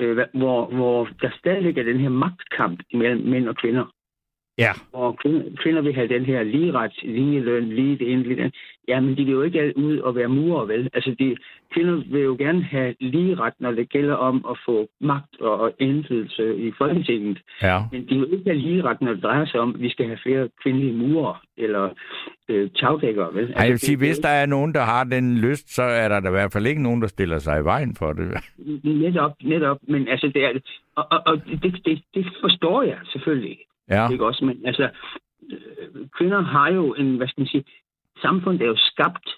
øh, hvor, hvor der stadigvæk er den her magtkamp mellem mænd og kvinder, ja, hvor kvinder, vil have den her lige ret, lige løn, lige det ene, lige det. Jamen, de vil jo ikke ud og være murer, vel? Altså, de, kvinder vil jo gerne have lige ret, når det gælder om at få magt og, og indflydelse i Folketinget. ja. Men de vil jo ikke have lige ret, når det drejer sig om, at vi skal have flere kvindelige murer eller øh, tagdækkere, vel? Ej, jeg vil det- sige, hvis der er nogen, der har den lyst, så er der da i hvert fald ikke nogen, der stiller sig i vejen for det. Netop, netop. Men altså, det er, og, og, og det, det, det forstår jeg selvfølgelig. Ja, Ikke også? Men altså, øh, kvinder har jo en, hvad skal man sige, samfundet er jo skabt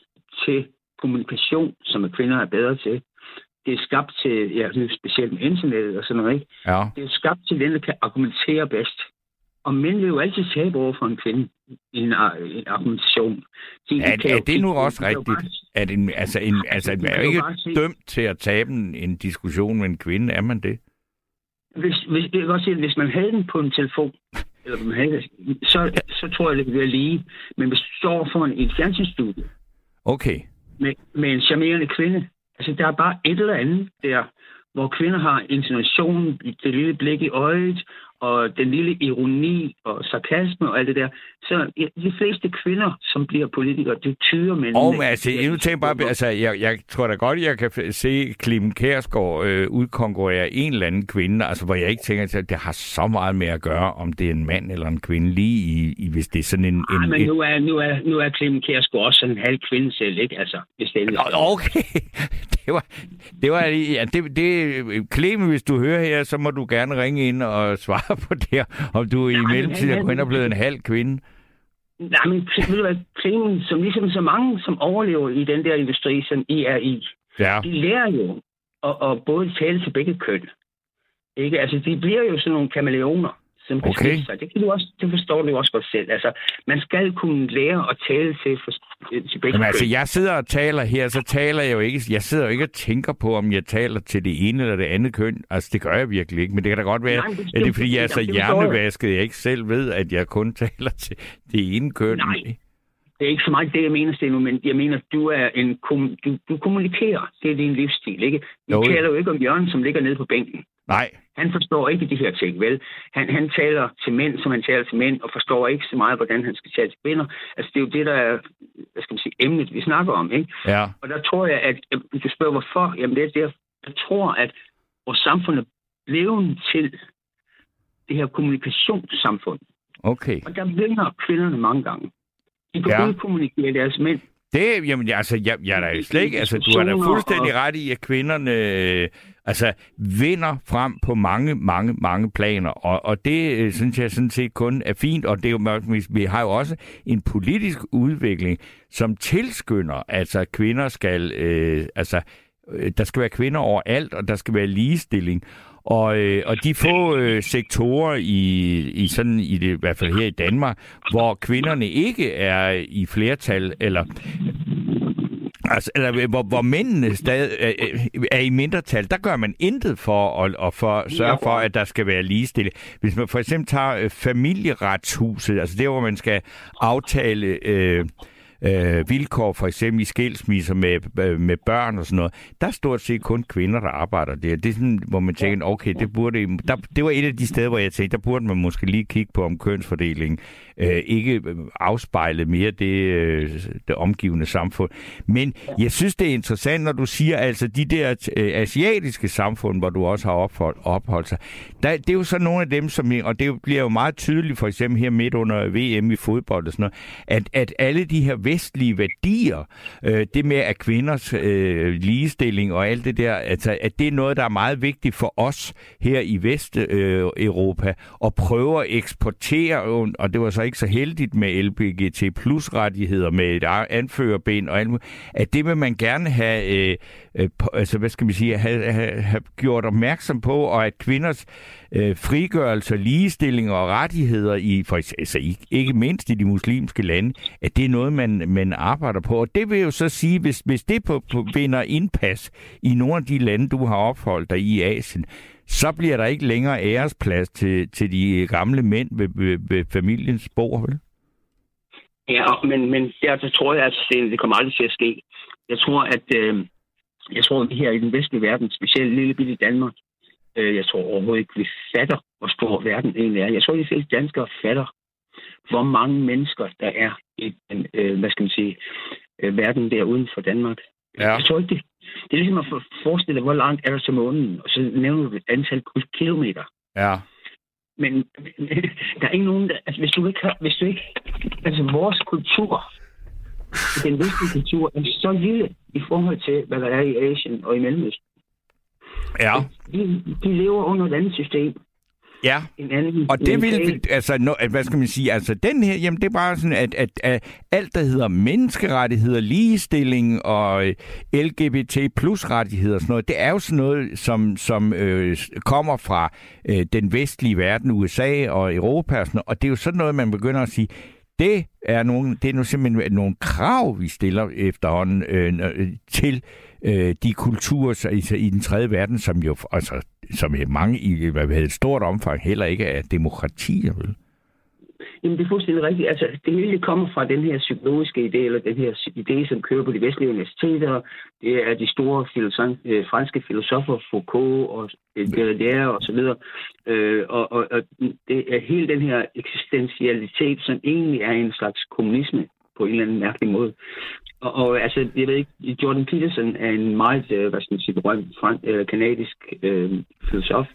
til kommunikation, som kvinder er bedre til. Det er skabt til, ja, specielt med internettet og sådan noget, ikke? ja. Det er skabt til den, der kan argumentere bedst. Og mænd vil jo altid tabe over for en kvinde i en, ar- en argumentation. De, Er, jo- er det nu de- også de rigtigt? At en, altså, en, altså, De man er jo ikke bare dømt til at tabe en, en diskussion med en kvinde, er man det? Hvis, hvis, jeg kan godt sige, at hvis man havde den på en telefon, eller man havde, så, så tror jeg, det kan være lige. Men hvis du står foran et fjernsynsstudie Okay. med, med en charmerende kvinde, altså der er bare et eller andet der, hvor kvinder har intonation, det lille blik i øjet, og den lille ironi og sarkasme og alt det der. Så ja, de fleste kvinder, som bliver politikere, det tyder mænd. Og men altså, jeg, nu tænker bare, altså, jeg, jeg tror da godt, jeg kan se Clemen Kærsgaard øh, udkonkurrere en eller anden kvinde, altså hvor jeg ikke tænker, at det har så meget med at gøre, om det er en mand eller en kvinde, lige i, i hvis det er sådan en... En men nu er, nu er, nu er Clemen Kjærsgaard også sådan en halv kvinde selv, ikke? Altså, hvis det er Nå, okay, det var, det var, ja, det, det, Clemen, hvis du hører her, så må du gerne ringe ind og svare på det her, om du i mellemtiden er gået ind og blevet en halv kvinde. Nej, men ved du hvad, Clemen, som ligesom så mange, som overlever i den der industri, som I er i, Ja, de lærer jo at, at både tale til begge køn. Ikke? Altså, de bliver jo sådan nogle kameleoner, som kan Okay. sig. Det, kan du også, det forstår du også godt selv. Altså, man skal kunne lære at tale til, for, til begge Jamen altså, jeg sidder og taler her, så taler jeg jo ikke, jeg sidder jo ikke og tænker på, om jeg taler til det ene eller det andet køn. Altså, det gør jeg virkelig ikke, men det kan da godt være, Nej, det- at det er fordi, jeg er så hjernevasket, jeg ikke selv ved, at jeg kun taler til det ene køn. Nej. Det er ikke så meget det, jeg mener, Steno, men jeg mener, du er en du, du kommunikerer. Det er din livsstil, ikke? Vi jo. taler jo ikke om Jørgen, som ligger nede på bænken. Nej, Han forstår ikke de her ting, vel? Han, han taler til mænd, som han taler til mænd, og forstår ikke så meget, hvordan han skal tale til kvinder. Altså, det er jo det, der er, hvad skal man sige, emnet, vi snakker om, ikke? ja. Og der tror jeg, at du spørger, hvorfor, jamen det er der, jeg tror, at vores samfund er blevet til det her kommunikationssamfund. Okay. Og der vinder kvinderne mange gange. De kan ja. udkommunikere deres mænd. Det, jamen, altså, jeg, jeg er da slet ikke, altså, du har da fuldstændig ret i, at kvinderne, øh, altså, vinder frem på mange, mange, mange planer, og, og det øh, synes jeg sådan set kun er fint, og det er jo, vi- har jo også en politisk udvikling, som tilskynder, altså, at kvinder skal, øh, altså, øh, der skal være kvinder overalt, og der skal være ligestilling, og, øh, og de få øh, sektorer i, i sådan i det i hvert fald her i Danmark, hvor kvinderne ikke er i flertal eller Altså, eller, øh, hvor, hvor mændene stadig er, er i mindretal, der gør man intet for at, og for, sørge for, at der skal være ligestilling. Hvis man for eksempel tager øh, familieretshuset, altså det, hvor man skal aftale øh, øh, vilkår, for eksempel i skilsmisser med, øh, med børn og sådan noget, der er stort set kun kvinder, der arbejder der. Det er sådan, hvor man tænker, okay, det burde... Der, det var et af de steder, hvor jeg tænkte, der burde man måske lige kigge på, om kønsfordelingen øh, ikke afspejle mere det, øh, det omgivende samfund. Men jeg synes, det er interessant, når du siger, altså de der øh, asiatiske samfund, hvor du også har opholdt, opholdt sig, der, det er jo så nogle af dem, som, og det bliver jo meget tydeligt, for eksempel her midt under VM i fodbold og sådan noget, at, at alle de her vestlige værdier, øh, det med at kvinders øh, ligestilling og alt det der, altså, at det er noget, der er meget vigtigt for os her i Vesteuropa, øh, Europa, at prøve at eksportere, og det var så ikke så heldigt med LBGT plus rettigheder med et anførerben og alt muligt, at det vil man gerne have, øh, øh, på, altså hvad skal man sige, have, have, have gjort opmærksom på, og at kvinders øh, frigørelse, ligestilling og rettigheder i, for, altså ikke, ikke mindst i de muslimske lande, at det er noget, man, man arbejder på. Og det vil jo så sige, hvis, hvis det på, på vinder indpas i nogle af de lande, du har opholdt dig i Asien, så bliver der ikke længere æresplads til, til de gamle mænd ved, ved, ved familiens bord, vel? Ja, og- men, men der, der tror jeg, at det, det kommer aldrig til at ske. Jeg tror, at øh, jeg tror, at vi her i den vestlige verden, specielt lille bitte Danmark, øh, jeg tror overhovedet ikke, vi fatter, hvor stor verden egentlig er. Jeg tror, de fleste danskere fatter, hvor mange mennesker der er i den, øh, hvad skal man sige, øh, verden der uden for Danmark. Ja. Jeg tror ikke, det, det er ligesom at for- forestille dig, hvor langt er der til månen, og så nævner du et antal kilometer. Ja. Men der er ikke nogen, der, altså hvis du ikke har, hvis du ikke, altså vores kultur, den vestlige kultur, er så lille i forhold til, hvad der er i Asien og i Mellemøsten. Ja. De, de lever under et andet system. Ja. En anden Og det vil, altså, no, hvad skal man sige, altså den her, jamen det er bare sådan, at, at, at alt, der hedder menneskerettigheder, ligestilling og øh, LGBT plus rettigheder og sådan noget, det er jo sådan noget, som, som øh, kommer fra øh, den vestlige verden, USA og Europa og sådan noget, og det er jo sådan noget, man begynder at sige, det er, nogle, det er nu simpelthen nogle krav, vi stiller efterhånden øh, øh, til øh, de kulturer altså, i den tredje verden, som jo altså, som mange i hvad hedder, et stort omfang heller ikke er demokratier. Vel? Jamen, det er fuldstændig rigtigt. Altså, det hele kommer fra den her psykologiske idé, eller den her idé, som kører på de vestlige universiteter. Det er de store filosof, øh, franske filosofer, Foucault og Derrida og så videre. Øh, og, og, og det er hele den her eksistentialitet, som egentlig er en slags kommunisme på en eller anden mærkelig måde. Og, og altså, jeg ved ikke, Jordan Peterson er en meget, øh, hvad skal man sige, berømt øh, kanadisk øh, filosof,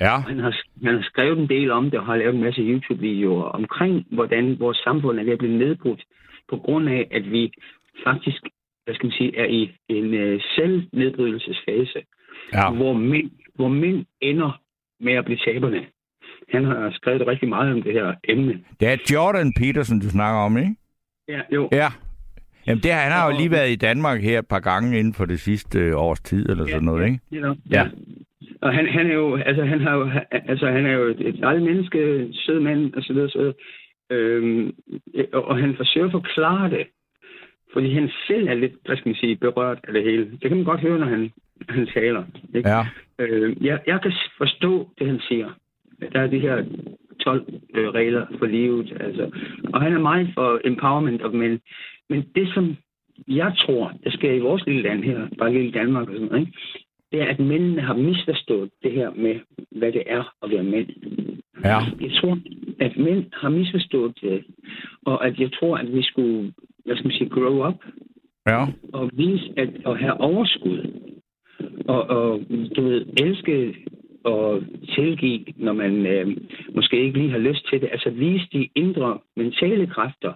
Ja. han har, han har skrevet en del om det og har lavet en masse YouTube-videoer omkring, hvordan vores samfund er ved at blive nedbrudt på grund af, at vi faktisk hvad skal man sige, er i en uh, selvnedbrydelsesfase, Ja. hvor, mænd, hvor mænd ender med at blive taberne. Han har skrevet rigtig meget om det her emne. Det er Jordan Peterson, du snakker om, ikke? Ja, jo. Ja. Jamen, det, han har jo lige været i Danmark her et par gange inden for det sidste øh, års tid, eller sådan noget, ikke? Ja. Ja. Og han, han er jo, altså han har jo, altså han er jo et, et dejligt menneske, sød mand og så videre, så videre. Øhm, og han forsøger at forklare det, fordi han selv er lidt, hvad skal man sige, berørt af det hele. Det kan man godt høre, når han, han taler. Ikke? Ja. Øh, jeg, jeg kan forstå det, han siger. Der er de her 12 øh, regler for livet, altså. Og han er meget for empowerment of men. Men det, som jeg tror, der sker i vores lille land her, bare lille Danmark og sådan noget, ikke? det er, at mændene har misforstået det her med, hvad det er at være mænd. Ja. Jeg tror, at mænd har misforstået det, og at jeg tror, at vi skulle, hvad skal man sige, grow up, Ja. og vise at, at have overskud. Og, og du ved, elske og tilgive, når man øh, måske ikke lige har lyst til det. Altså vise de indre mentale kræfter.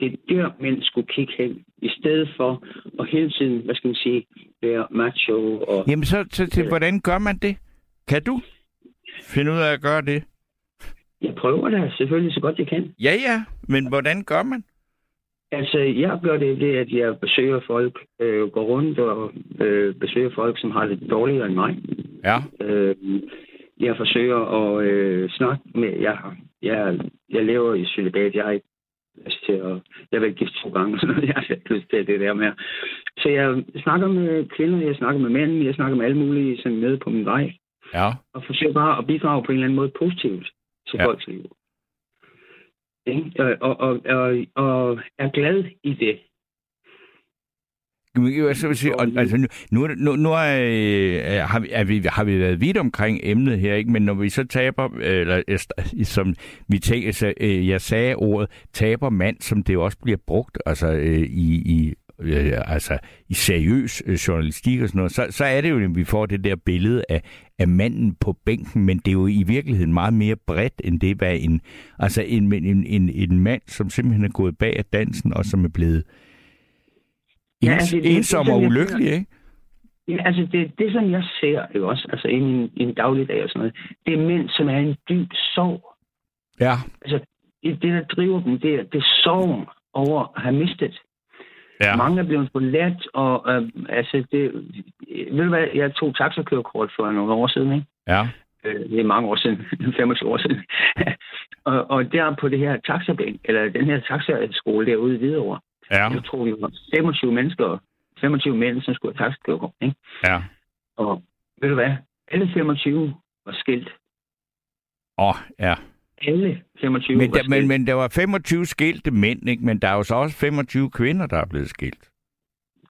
Det er der, mænd skulle kigge hen, i stedet for at hele tiden, hvad skal man sige, være macho og... Jamen, så, så til, hvordan gør man det? Kan du finde ud af at gøre det? Jeg prøver da selvfølgelig så godt jeg kan. Ja, ja, men hvordan gør man? Altså, jeg gør det ved, at jeg besøger folk, øh, går rundt og øh, besøger folk, som har det dårligere end mig. Ja. Øh, jeg forsøger at øh, snakke med... Jeg, jeg, jeg lever i celibat. Jeg har ikke lyst til at... Jeg vil gift to gange, så jeg har ikke lyst til det der med. Så jeg snakker med kvinder, jeg snakker med mænd, jeg snakker med alle mulige sådan med på min vej. Ja. Og forsøger bare at bidrage på en eller anden måde positivt til ja. folks liv. Ikke? Og, og, og, og, er glad i det. Jeg så vil sige, og, altså, nu, nu, nu, er, øh, har, vi, er vi, har vi været vidt omkring emnet her, ikke? men når vi så taber, eller som vi tænker, så, øh, jeg sagde ordet taber mand, som det også bliver brugt altså, øh, i, i, altså, i seriøs journalistik og sådan noget, så, så er det jo, at vi får det der billede af, af manden på bænken, men det er jo i virkeligheden meget mere bredt, end det var en, altså en, en, en, en mand, som simpelthen er gået bag af dansen, og som er blevet Ja, ens, altså, det er ensom og ulykkelig, ikke? Ja, altså det, det som jeg ser, ikke også, altså i min, i min dagligdag og sådan noget, det er mænd, som er en dyb sorg. Ja, Altså, det, det, der driver dem, det er, det er sorgen over at have mistet. Ja. Mange er blevet forladt, og øh, altså, det, ved du hvad, jeg tog taxakørekort for nogle år siden, ikke? ja. Øh, det er mange år siden, 25 år siden. og, og der på det her taxabænk, eller den her taxaskole derude i Hvidovre, Ja, jeg tror, vi var 25 mennesker, 25 mænd, som skulle have taxakørekort, ikke? ja. Og ved du hvad? Alle 25 var skilt. Åh, oh, ja. Alle 25 Men var der, men, skilt. men der var 25 skilte mænd, ikke? Men der er jo så også 25 kvinder, der er blevet skilt.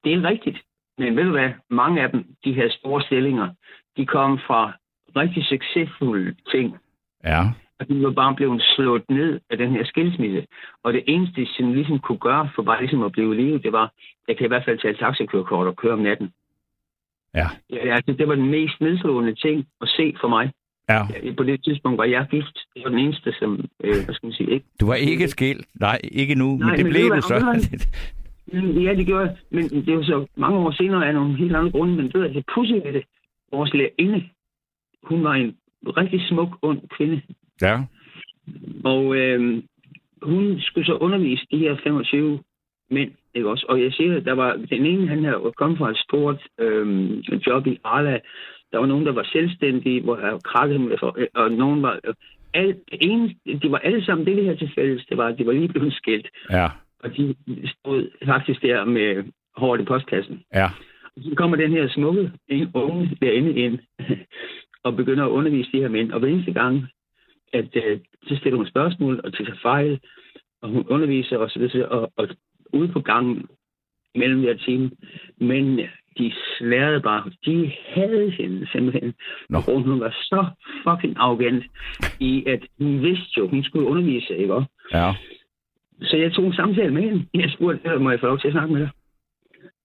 Det er rigtigt. Men ved du hvad? Mange af dem, de her store stillinger, de kom fra rigtig succesfulde ting. Ja, Og de var bare blevet slået ned af den her skilsmisse. Og det eneste, sådan ligesom kunne gøre for bare ligesom at blive i live, det var, jeg kan i hvert fald tage et taxakørekort og køre om natten. ja, Ja, altså, det var den mest nedslående ting at se for mig. Ja. På det tidspunkt var jeg gift. Det var den eneste, som, øh, hvad skal man sige, ikke Du var ikke skilt. Nej, ikke nu, Nej, men det men blev du du så. hvad, Mm, Ja, det gjorde. Men det jo så mange år senere af nogle helt andre grunde. Men ved du, det pudsige ved det, vores lærerinde, hun var en rigtig smuk, ung kvinde. ja, Og øh, hun skulle så undervise de her 25 mænd, ikke også? Og jeg siger, der var den ene, han her kom fra et stort øh, job i Arla. Der var nogen, der var selvstændige, hvor jeg krakkede med for, og nogen var... Alt, en, de var alle sammen det, vi her til fælles. Det var, de var lige blevet skilt. ja, Og de stod faktisk der med hårdt i postkassen. ja, Og så kommer den her smukke en unge derinde ind og begynder at undervise de her mænd. Og hver eneste gang, at øh, så stiller hun spørgsmål og tager fejl, og hun underviser og så videre, og, og ude på gangen mellem hver time. Men de slærede bare. De havde hende simpelthen. Nå. Og hun var så fucking arrogant i, at hun vidste jo, hun skulle undervise, ikke også? Ja. Så jeg tog en samtale med hende. Jeg spurgte, må jeg få lov til at snakke med dig?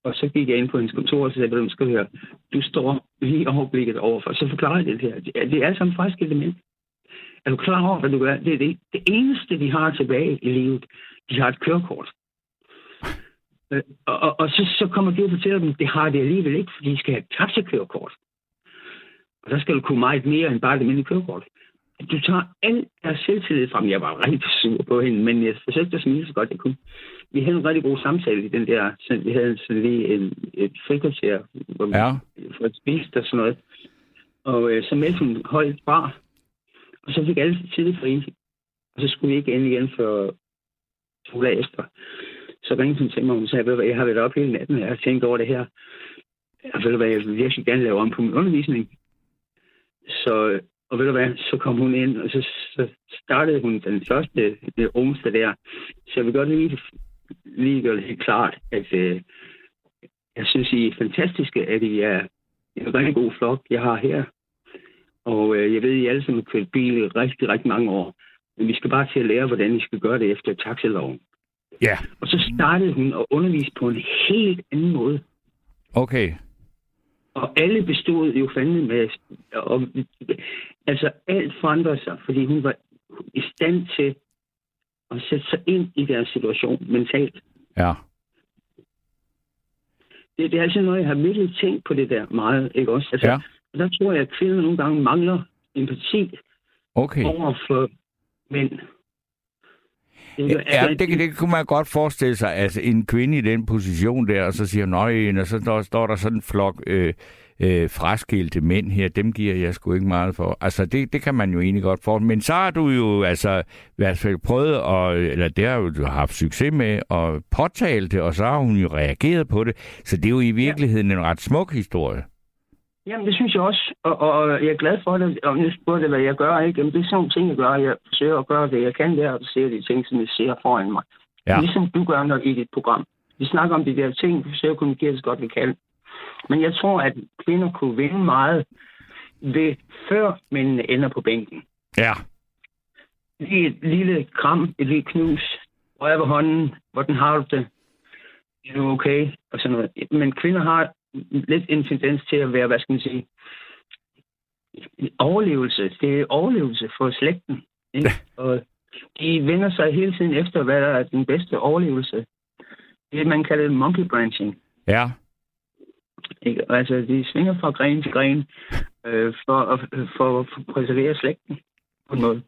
Og så gik jeg ind på hendes kontor og sagde, du skal høre, du står lige overblikket overfor. Så forklarer jeg det her. Det er, er som faktisk element. Er du klar over, hvad du gør? Det er det, det eneste, de har tilbage i livet. De har et kørekort. Øh, Og, og, så, så kommer de og fortæller dem, det har det alligevel ikke, fordi de skal have taxakørekort. Og der skal du kunne meget mere end bare det almindelige kørekort. Du tager al deres selvtillid frem. Jeg var rigtig sur på hende, men jeg forsøgte at smile så godt jeg kunne. Vi havde en rigtig god samtale i den der, så vi havde sådan lige en, et frikvarter, hvor vi Ja. for at spise og sådan noget. Og øh, så meldte hun højt fra, og så fik alle tidligt fri. Og så skulle vi ikke ind igen for to dage efter. Så ringede hun til mig, og hun sagde, ved du hvad, jeg har været op hele natten, og jeg har tænkt over det her. Og ved du hvad, jeg vil virkelig gerne lave om på min undervisning. Så, og ved du hvad, så kom hun ind, og så, så startede hun den første det onsdag der. Så jeg vil godt lige, lige gøre det helt klart, at øh, jeg synes, I er fantastiske, at I er en rigtig god flok, jeg har her. Og øh, jeg ved, I alle sammen har kørt bil i rigtig, rigtig mange år. Men vi skal bare til at lære, hvordan I skal gøre det efter taxaloven. Ja, Og så startede hun at undervise på en helt anden måde. okay. Og alle bestod jo fandme med... Og, altså, alt forandrede sig, fordi hun var i stand til at sætte sig ind i deres situation mentalt. Ja. Det, det er altid noget, jeg har virkelig tænkt på det der meget, ikke også? Altså, Ja. Og der tror jeg, at kvinder nogle gange mangler empati Okay. over for mænd. Det, er- Ja, altså, det, det kunne man godt forestille sig. Altså, en kvinde i den position der, og så siger hun, nøj, og så står, står der sådan en flok øh, øh, fraskilte mænd her, dem giver jeg sgu ikke meget for. Altså, det, det kan man jo egentlig godt få. Men så har du jo altså i hvert fald prøvet, at, eller det har jo du haft succes med, at påtale det, og så har hun jo reageret på det. Så det er jo i virkeligheden en ret smuk historie. Jamen, det synes jeg også, og, og jeg er glad for det, og nu spurgte jeg, hvad jeg gør, ikke? Jamen, det er sådan nogle ting, jeg gør. Jeg forsøger at gøre det, jeg kan der, og ser de ting, som jeg ser foran mig. Ja. Ligesom du gør når i dit program. Vi snakker om de der ting, vi forsøger at kommunikere så godt vi kan. Men jeg tror, at kvinder kunne vinde meget ved, før mændene ender på bænken. Ja. Lige et lille kram, et lille knus, rør ved hånden, hvordan har du det? Er du okay? Og sådan noget. Men kvinder har lidt en tendens til at være, hvad skal man sige, overlevelse. Det er overlevelse for slægten. Ikke? Og de vender sig hele tiden efter, hvad der er den bedste overlevelse. Det man kalder monkey branching. Ja. Ikke? Altså, de svinger fra gren til gren øh, for, at, for at preservere slægten på en måde.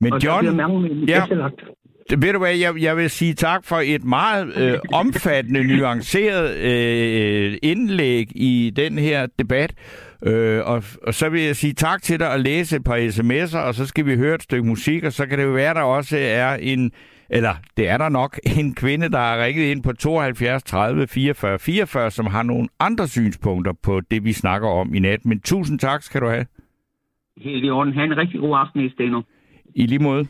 Men og der John, bliver mange ja. ja. efterlagt. Ved du hvad, jeg, jeg vil sige tak for et meget øh, omfattende, nuanceret øh, indlæg i den her debat. Øh, og, og så vil jeg sige tak til dig og læse et par sms'er, og så skal vi høre et stykke musik, og så kan det jo være, der også er en, eller det er der nok, en kvinde, der har ringet ind på 72 30 44 44, som har nogle andre synspunkter på det, vi snakker om i nat. Men tusind tak skal du have. Helt i orden. Ha' en rigtig god aften i Steno. I lige måde.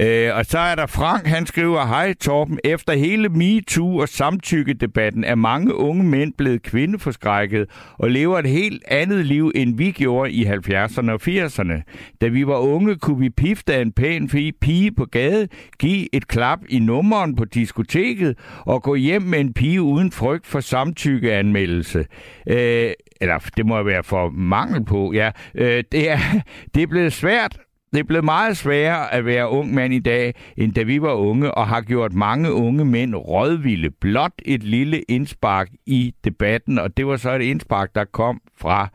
Øh, og så er der Frank, han skriver, Hej Torben, efter hele MeToo og samtykkedebatten er mange unge mænd blevet kvindeforskrækket og lever et helt andet liv, end vi gjorde i 70'erne og 80'erne. Da vi var unge, kunne vi pifte af en pæn pige på gade, give et klap i nummeren på diskoteket og gå hjem med en pige uden frygt for samtykkeanmeldelse. Øh, eller det må være for mangel på, ja. Øh, det, er, det er blevet svært det er blevet meget sværere at være ung mand i dag, end da vi var unge, og har gjort mange unge mænd rådvilde. Blot et lille indspark i debatten, og det var så et indspark, der kom fra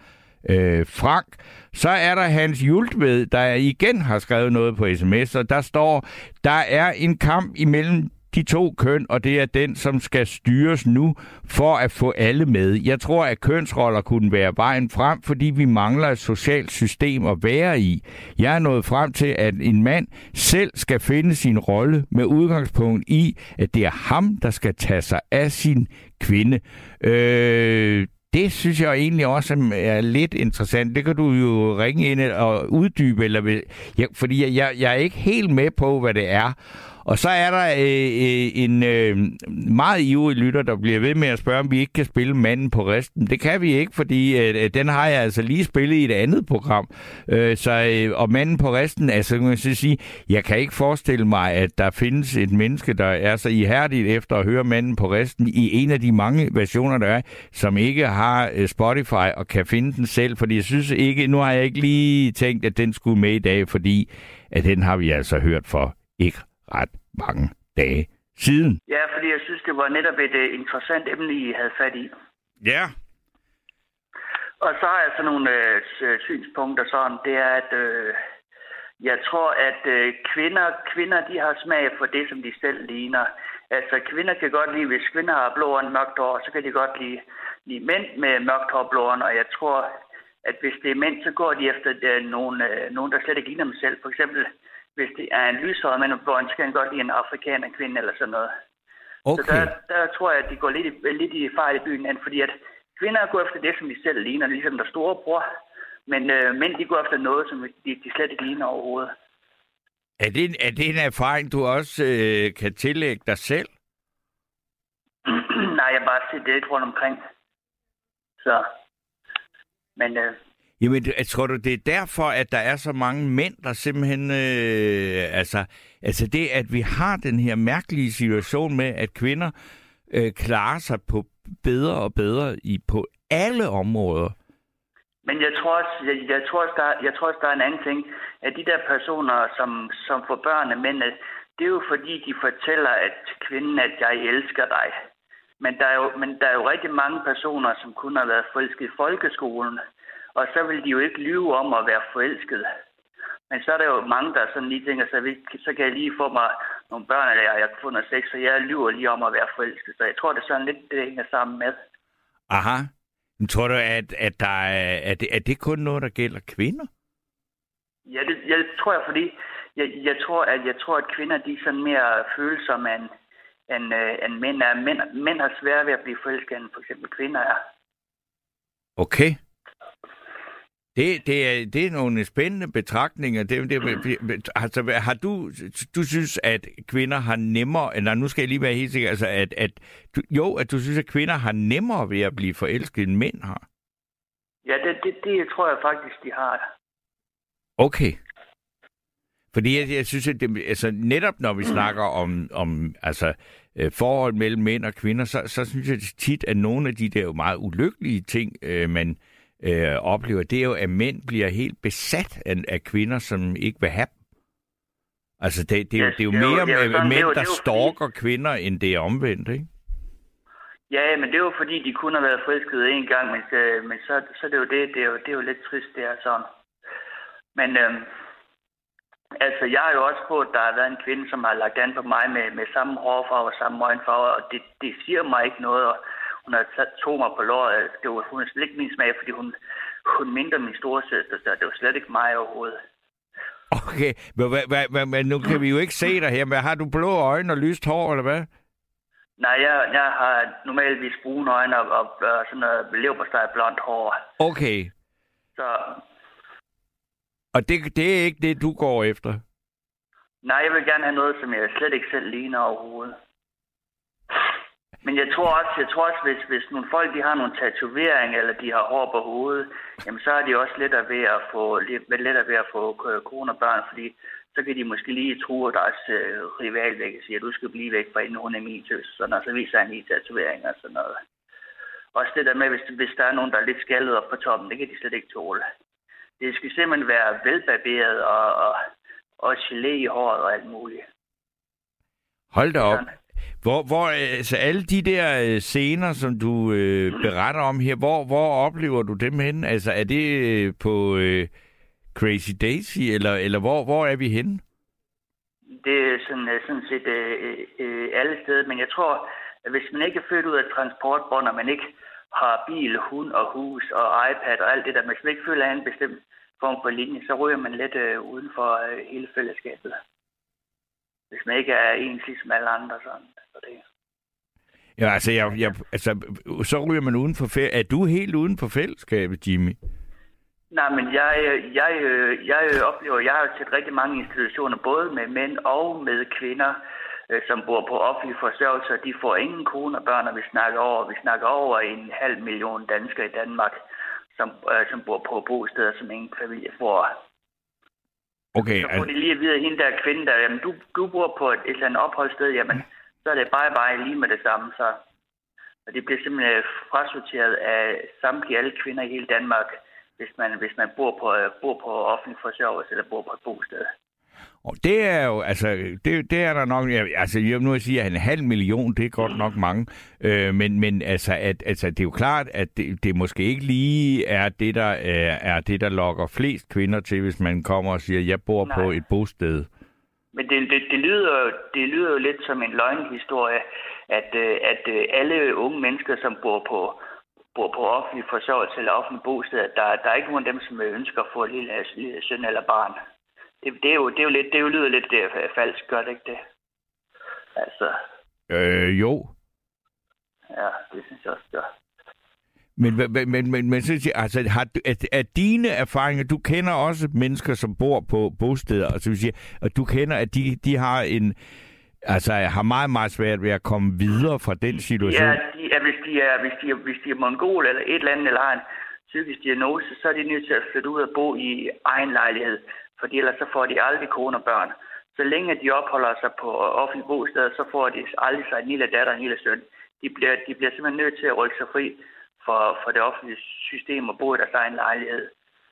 øh, Frank. Så er der Hans Jultved, der igen har skrevet noget på sms, og der står, der er en kamp imellem de to køn, og det er den, som skal styres nu for at få alle med. Jeg tror, at kønsroller kunne være vejen frem, fordi vi mangler et socialt system at være i. Jeg er nået frem til, at en mand selv skal finde sin rolle med udgangspunkt i, at det er ham, der skal tage sig af sin kvinde. Øh, det synes jeg egentlig også er lidt interessant. Det kan du jo ringe ind og uddybe, eller, ja, fordi jeg, jeg er ikke helt med på, hvad det er. Og så er der øh, øh en øh, meget ivrig lytter, der bliver ved med at spørge, om vi ikke kan spille manden på resten. Det kan vi ikke, fordi øh, øh, den har jeg altså lige spillet i et andet program. Øh, så, øh, og manden på resten, altså kan man sige, jeg kan ikke forestille mig, at der findes et menneske, der er så ihærdigt efter at høre manden på resten i en af de mange versioner, der er, som ikke har øh, Spotify og kan finde den selv. Fordi jeg synes ikke, nu har jeg ikke lige tænkt, at den skulle med i dag, fordi at den har vi altså hørt for ikke ret mange dage siden. Ja, fordi jeg synes, det var netop et uh, interessant emne, I havde fat i. Ja. Og så har jeg sådan nogle uh, synspunkter sådan, det er, at uh, jeg tror, at uh, kvinder, kvinder, de har smag for det, som de selv ligner. Altså, kvinder kan godt lide, hvis kvinder har blå og mørkt hår, så kan de godt lide, lide mænd med mørkt hår og blå og jeg tror, at hvis det er mænd, så går de efter uh, nogen, uh, nogen, der slet ikke ligner dem selv. For eksempel, hvis det er en lyshåret mand kan han godt lide en afrikaner kvinde eller sådan noget. Okay. Så der, der tror jeg, at de går lidt, i, lidt i fejl i byen, fordi at kvinder går efter det, som de selv ligner, ligesom der store bror. Men øh, mænd, de går efter noget, som de, de slet ikke ligner overhovedet. Er det, er det en erfaring, du også øh, kan tillægge dig selv? Nej, jeg har bare set det rundt omkring. Så. Men øh, Jamen, tror du, det er derfor, at der er så mange mænd, der simpelthen... Øh, altså, altså det, at vi har den her mærkelige situation med, at kvinder øh, klarer sig på bedre og bedre i på alle områder. Men jeg tror også, jeg, jeg tror også, der, jeg tror også, der er en anden ting, at de der personer, som, som får børn af mænd, det er jo fordi, de fortæller at kvinden, at jeg elsker dig. Men der, er jo, men der er jo rigtig mange personer, som kun har været forelsket i folkeskolen, og så vil de jo ikke lyve om at være forelsket. Men så er der jo mange, der sådan lige tænker, så, så kan jeg lige få mig nogle børn, eller jeg, jeg har fundet sex, så jeg lyver lige om at være forelsket. Så jeg tror, det er sådan lidt, det hænger sammen med. Aha. Men tror du, at, at, der er, at, det, er det kun noget, der gælder kvinder? Ja, det jeg tror jeg, fordi jeg, jeg, tror, at, jeg tror, at kvinder de er sådan mere følsomme end, end, uh, end mænd er. Mænd, mænd har svært ved at blive forelsket, end for eksempel kvinder er. Okay. Det, det, er, det er nogle spændende betragtninger. Det, det, altså, har du, du synes, at kvinder har nemmere, eller nu skal jeg lige være helt sikker, altså, at, at du, jo, at du synes, at kvinder har nemmere ved at blive forelsket, end mænd har? Ja, det, det, det tror jeg faktisk, de har. Okay. Fordi jeg, jeg synes, at det, altså, netop når vi snakker om, om altså, øh, forhold mellem mænd og kvinder, så, så synes jeg tit, at nogle af de der meget ulykkelige ting, øh, man, øh, oplever, det er jo, at mænd bliver helt besat af, af kvinder, som ikke vil have dem. Altså, det, det, yes, det er jo det er mere jo, det er mænd, der stalker fordi... kvinder, end det er omvendt, ikke? Ja, men det er jo fordi, de kun har været forelskede en gang, men, øh, men så, så det er jo det, det er jo, det er jo lidt trist, det er sådan. Men øh, altså, jeg har jo også på, at der har været en kvinde, som har lagt an på mig med, med samme hårfarve og samme øjenfarve, og det, det siger mig ikke noget, og hun har sat to mig på låret. Det var, hun slet ikke min smag, fordi hun, hun mindre min storesøster, så det var slet ikke mig overhovedet. Okay, men, men, men, men nu kan vi jo ikke se dig her, men har du blå øjne og lyst hår, eller hvad? Nej, jeg, jeg har normalvis brune øjne og, og, og sådan noget leverpostej blondt hår. Okay. Så... Og det, det er ikke det, du går efter? Nej, jeg vil gerne have noget, som jeg slet ikke selv ligner overhovedet. Men jeg tror også, jeg tror også hvis, hvis nogle folk de har nogle tatoveringer, eller de har hår på hovedet, jamen så er de også lettere ved at få, lettere ved at få kone og børn, fordi så kan de måske lige tro deres øh, rival væk og sige, at du skal blive væk fra inden hun er min tøs, sådan, og så viser han lige tatoveringer og sådan noget. Også det der med, hvis, hvis der er nogen, der er lidt skaldet op på toppen, det kan de slet ikke tåle. Det skal simpelthen være velbarberet og, og, og gelé i håret og alt muligt. Hold da op. Sådan. Hvor, hvor altså alle de der øh, scener, som du øh, beretter om her, hvor, hvor oplever du dem hen? Altså er det øh, på øh, Crazy Daisy, eller, eller hvor, hvor er vi henne? Det er sådan, øh, sådan set øh, øh, øh, alle steder, men jeg tror, at hvis man ikke er født ud af transportbånd, og man ikke har bil, hund og hus og iPad og alt det der, hvis man ikke føler en bestemt form for linje, så ryger man lidt øh, uden for øh, hele fællesskabet hvis man ikke er ens ligesom alle andre. Sådan. Så det. Ja, altså, jeg, jeg, altså, så ryger man uden for fæ- Er du helt uden for fællesskabet, Jimmy? Nej, men jeg, jeg, jeg øh, oplever, jeg har set rigtig mange institutioner, både med mænd og med kvinder, øh, som bor på offentlig forsørgelse, og de får ingen kroner børn, og vi snakker over, vi snakker over en halv million danskere i Danmark, som, øh, som bor på bosteder, som ingen familie får. Okay, Så får altså, de lige at vide, at hende der kvinde, der, jamen, du, du bor på et, et eller andet opholdssted, jamen, så er det bare bare lige med det samme. Så. Og det bliver simpelthen frasorteret af samtlige alle kvinder i hele Danmark, hvis man, hvis man bor, på, øh, bor på offentlig forsørgelse eller bor på et bosted. Og det er jo, altså, det, det er der nok, ja, altså, jeg nu at sige, at en halv million, det er godt nok mange, øh, men, men altså, at, altså, det er jo klart, at det, det måske ikke lige er det, der er, er det, der lokker flest kvinder til, hvis man kommer og siger, jeg bor Nej. på et bosted. Men det, det, det, lyder, det lyder jo lidt som en løgnhistorie, at, øh, at øh, alle unge mennesker, som bor på, bor på offentlig forsørgelse eller offentlig bosted, der, der er ikke nogen af dem, som ønsker at få en lille, lille søn eller barn. Det, det, er jo, det, er jo lidt, det er jo lyder lidt det er falsk, gør det ikke det? Altså, Øh, jo. ja, det synes jeg også, gør. Men, men, men, men, men så siger, altså, har, du- at, at dine erfaringer, du kender også mennesker, som bor på bosteder, og så vil sige, at du kender, at de, de har en, altså har meget, meget svært ved at komme videre fra den situation. Ja, de, ja hvis, de er, hvis, de er, hvis de er mongol eller et eller andet, eller har en psykisk diagnose, så er de nødt til at flytte ud og bo i egen lejlighed, fordi ellers så får de aldrig kone og børn. Så længe de opholder sig på offentlige bosteder, så får de aldrig sig en lille datter og en lille søn. De bliver, de bliver simpelthen nødt til at rykke sig fri for, for det offentlige system og bo i deres egen lejlighed,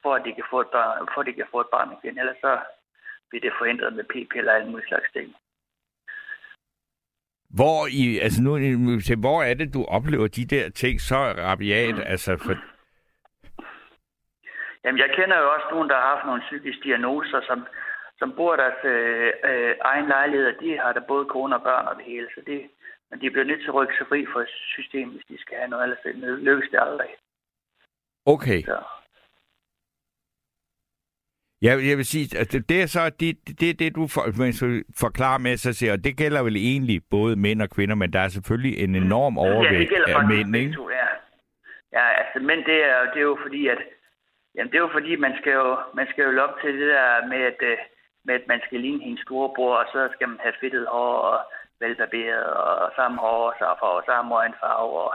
for at de kan få et barn, for at de kan få et barn igen. Ellers så bliver det forhindret med p-piller og alle mulige slags ting. Hvor, i, altså nu, hvor er det, du oplever de der ting så rabiat? Altså, for, Jamen, jeg kender jo også nogen, der har haft nogle psykiske diagnoser, som, som bor i deres øh, øh, egen lejlighed, og de har da både kone og børn og det hele. Så det, men de bliver nødt til at rykke sig fri fra systemet, hvis de skal have noget, ellers det lykkes det aldrig. okay. Så. Jeg, jeg vil sige, at det, det er så det, det, det du for, man skal forklare med sig, siger, og det gælder vel egentlig både mænd og kvinder, men der er selvfølgelig en enorm Ja, det overvægt gælder af mænd, ikke? ja. Ja, altså, men det er, det er jo fordi, at jamen, det er jo fordi, man skal jo, man skal jo op til det der med, at, øh, med, at man skal ligne hendes storebror, og så skal man have fedtet hår og velbarberet og samme hår og samme øjenfarve og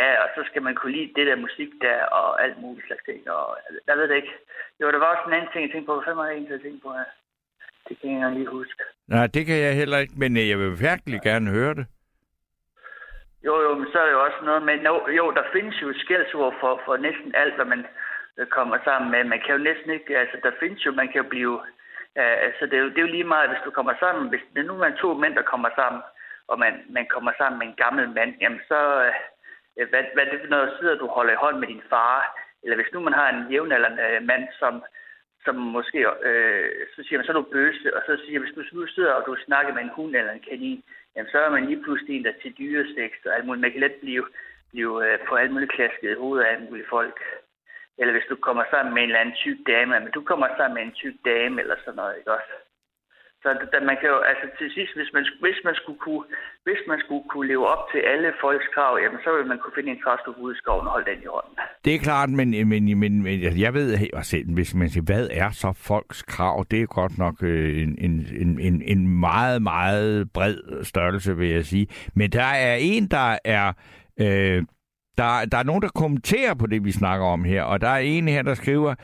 Ja, og så skal man kunne lide det der musik der, og alt muligt slags ting. Og jeg ved det ikke. Jo, der var også en anden ting, jeg tænkte på. Hvad var det egentlig, jeg tænkte på her? Det kan jeg lige huske. Nej, det kan jeg heller ikke, men øh, jeg vil virkelig gerne høre det. Jo, jo, men så er det jo også noget med... No, jo, der findes jo skældsord for, for næsten alt, hvad man kommer sammen med. Man kan jo næsten ikke... Altså, der findes jo... Man kan jo blive... Øh, altså, det er, jo, det er jo lige meget, hvis du kommer sammen... Hvis det nu er to mænd, der kommer sammen, og man, man kommer sammen med en gammel mand, jamen så... Øh, hvad, hvad er det for noget, sidder du holder i hånd med din far? Eller hvis nu man har en jævnaldrende øh, mand, som, som måske, øh, så siger man, så er du bøse, og så siger hvis du sidder og du snakker med en hund eller en kanin, jamen så er man lige pludselig en, der til dyreseks og alt muligt. Man kan let blive, blive øh, på alt muligt klasket i hovedet af alle mulige folk. Eller hvis du kommer sammen med en eller anden tyk dame, men du kommer sammen med en tyk dame eller sådan noget, ikke også? Så der, man kan jo, altså til sidst, hvis man, hvis man, skulle, kunne, hvis man skulle kunne leve op til alle folks krav, jamen så ville man kunne finde en træstup ude i skoven og holde den i hånden. Det er klart, men, men, men, men jeg ved selv, hvis man siger, hvad er så folks krav? Det er godt nok øh, en, en, en, en meget, meget bred størrelse, vil jeg sige. Men der er en, der er... Øh, der, der er nogen, der kommenterer på det, vi snakker om her, og der er en her, der skriver,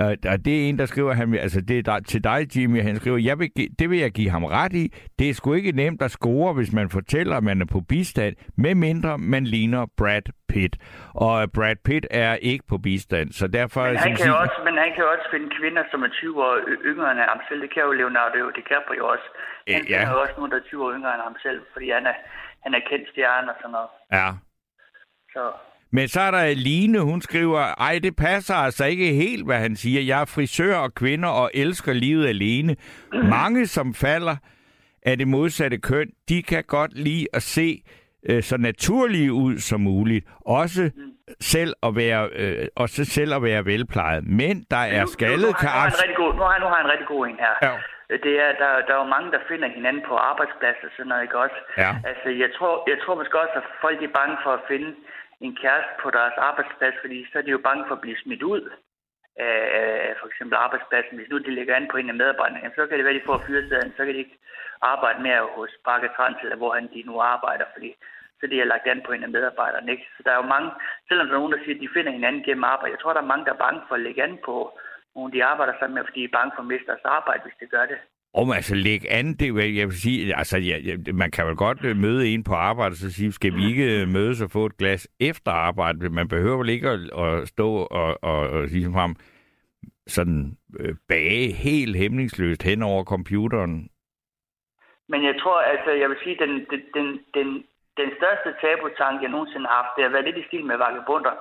øh, og det er en, der skriver, han, altså det er der, til dig, Jimmy, han skriver, jeg vil, det vil jeg give ham ret i. Det er sgu ikke nemt at score, hvis man fortæller, at man er på bistand, med mindre man ligner Brad Pitt. Og Brad Pitt er ikke på bistand, så derfor... Men han, kan siger- også, men han kan også finde kvinder, som er 20 år yngre end ham selv. Det kan jo Leonardo DiCaprio også. Han Øh, ja. finder jo også nogen, der er 20 år yngre end ham selv, fordi han er, han er kendt stjerne og sådan noget. Ja, Så Men så er der Line, hun skriver, ej, det passer altså ikke helt, hvad han siger. Jeg er frisør og kvinder og elsker livet alene. Mange, som falder af det modsatte køn, de kan godt lide at se øh, så naturlige ud som muligt. Også selv at være, øh, også selv at være velplejet. Men der er nu, nu, skaldet nu, kan har, nu, har en rigtig god, nu, har, nu har han en rigtig god en her. Ja. det er, der, der er jo mange, der finder hinanden på arbejdspladser og sådan noget, ikke også? Ja. Altså, jeg tror, jeg tror måske også, at folk er bange for at finde en kæreste på deres arbejdsplads, fordi så er de jo bange for at blive smidt ud af, af for eksempel arbejdspladsen. Hvis nu de ligger an på en af medarbejderne, så kan det være, at de får fyresedlen, så kan de ikke arbejde mere hos Bakke Trans, eller hvor han de nu arbejder, fordi så de har lagt an på en af medarbejderne. Ikke? Så der er jo mange, selvom der er nogen, der siger, at de finder hinanden gennem arbejde, jeg tror, der er mange, der er bange for at lægge an på nogen, de arbejder sammen med, fordi de er bange for at miste deres arbejde, hvis de gør det. Om altså lægge an, det vil jeg vil sige, altså ja, man kan vel godt øh, møde en på arbejde og så sige, skal vi ikke øh, mødes og få et glas efter arbejde? Man behøver vel ikke at, at stå og, og, og sige frem sådan øh, bage helt hæmningsløst hen over computeren. Men jeg tror, altså, jeg vil sige, den, den, den, den, den største tabutank, jeg nogensinde har haft, det har været lidt i stil med vagabunder.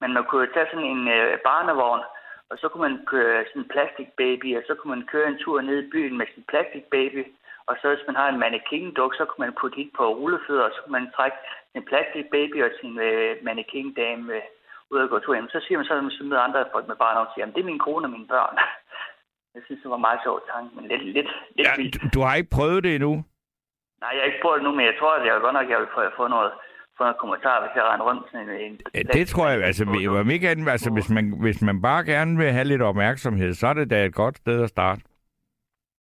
Men man kunne jo tage sådan en øh, barnevogn, og så kunne man køre sådan en plastic baby, og så kunne man køre en tur ned i byen med sin plastic baby, og så hvis man har en mannequin-duk, så kunne man putte hit på rullefødder, og så kunne man trække sin plastic baby og sin øh, mannequin-dame øh, ud og gå tur hjem. Så siger man så, at man møder andre folk med barn og siger, det er min kone og mine børn. Jeg synes, det var meget sjovt tanke, men lidt, lidt, lidt ja, vildt. du, har ikke prøvet det endnu? Nej, jeg har ikke prøvet det nu, men jeg tror, at jeg godt nok, at jeg vil få noget, få noget kommentar, hvis jeg render rundt sådan en... en Ja, det tror jeg, altså, om ikke andet, altså hvis, man, hvis man bare gerne vil have lidt opmærksomhed, så er det da et godt sted at starte.